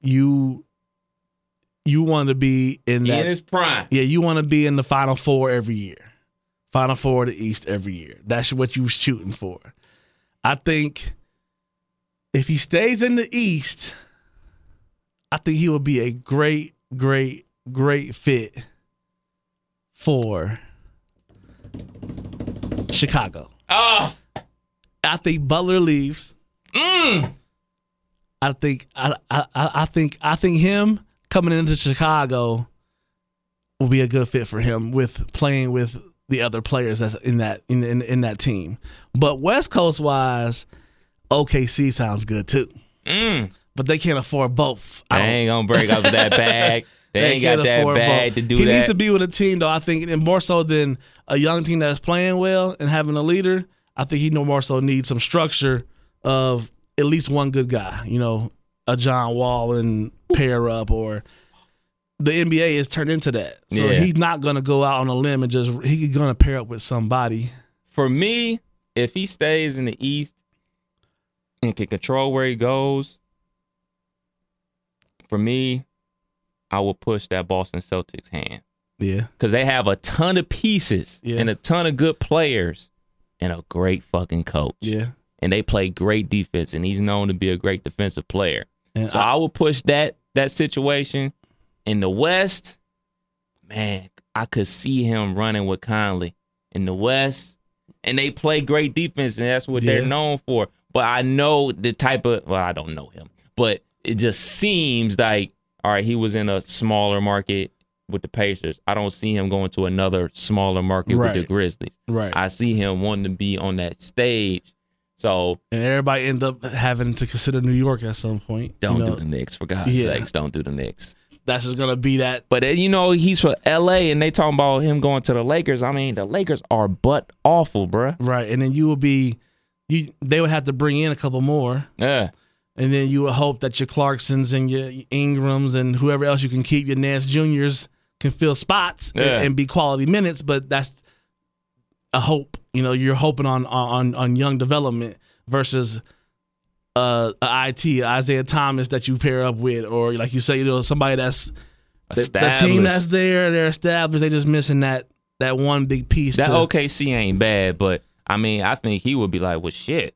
you you want to be in that In his prime. Yeah, you want to be in the final four every year. Final four of the East every year. That's what you was shooting for. I think if he stays in the East, I think he will be a great, great, great fit for Chicago. Oh, I think Butler leaves. Mm. I think I, I I I think I think him coming into Chicago will be a good fit for him with playing with the other players that's in that in in, in that team. But West Coast wise, OKC sounds good too. mm. But they can't afford both. I They ain't gonna break up that *laughs* bag. They, ain't got that bag both. to do he that. needs to be with a team though. I think, and more so than a young team that's playing well and having a leader. I think he no more so needs some structure of at least one good guy. You know, a John Wall and pair up, or the NBA is turned into that. So Yeah. he's not gonna go out on a limb and just he's gonna pair up with somebody. For me, if he stays in the East and can control where he goes, for me, I will push that Boston Celtics hand Yeah, because they have a ton of pieces Yeah. and a ton of good players and a great fucking coach. yeah. And they play great defense, and he's known to be a great defensive player. And So I- I, would push that that situation in the West. Man, I could see him running with Conley in the West, and they play great defense, and that's what they're known for. But I know the type of well, I don't know him, but it just seems like all right, he was in a smaller market with the Pacers. I don't see him going to another smaller market with the Grizzlies. right. I see him wanting to be on that stage. So and everybody end up having to consider New York at some point. don't You know, do the Knicks for God's Yeah. sakes. Don't do the Knicks. That's just gonna be that. But uh, you know he's from L.A. and they talking about him going to the Lakers. I mean the Lakers are butt awful, bruh. Right, and then you will be, you they would have to bring in a couple more, Yeah, and then you would hope that your Clarksons and your Ingrams and whoever else you can keep, your Nance Juniors can fill spots and- and, be quality minutes. But that's a hope. You know, you're hoping on on on young development versus uh, a IT Isaiah Thomas that you pair up with, or like you say, you know, somebody that's the, the team that's there, they're established. They just missing that that one big piece. that to, OKC ain't bad, but I mean I think he would be like, well, shit,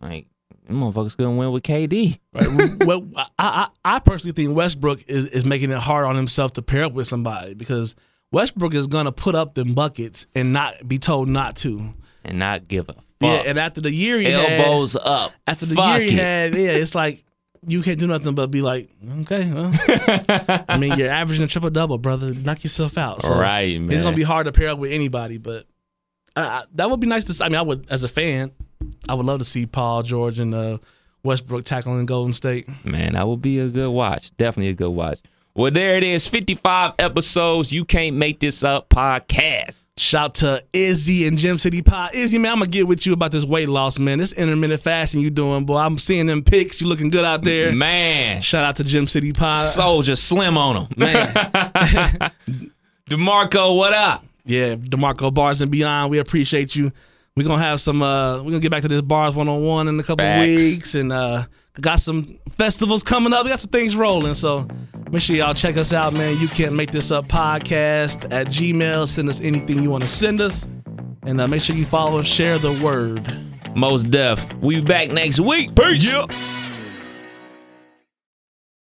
like motherfuckers gonna win with KD. Right. *laughs* well, I, I I personally think Westbrook is, is making it hard on himself to pair up with somebody because Westbrook is gonna put up them buckets and not be told not to. and not give a fuck. Yeah, and after the year he Elbows had, up. after the Fuck year he it. had, yeah, it's like you can't do nothing but be like, okay, well, *laughs* I mean, you're averaging a triple double, brother. Knock yourself out. So Right, man. It's gonna be hard to pair up with anybody, but I, that would be nice to. I mean, I would as a fan, I would love to see Paul George and uh, Westbrook tackling Golden State. Man, that would be a good watch. Definitely a good watch. Well, there it is. 55 episodes. You can't make this up podcast. Shout to Izzy and Gym City Pie. Izzy, man, I'm gonna get with you about this weight loss, man. This intermittent fasting you doing, boy. I'm seeing them pics. You looking good out there. Man, Shout out to Gym City Pie. Soldier Slim on him. man, *laughs* DeMarco, what up? yeah, Demarco Bars and Beyond. We appreciate you. We're gonna have some. uh We're gonna get back to this bars one on one in a couple Facts. weeks, and uh got some festivals coming up. We got some things rolling, so make sure y'all check us out, man. You can't make this up podcast at Gmail. Send us anything you want to send us, and uh, make sure you follow, share the word. Most Def. We be back next week. Peace. Yep.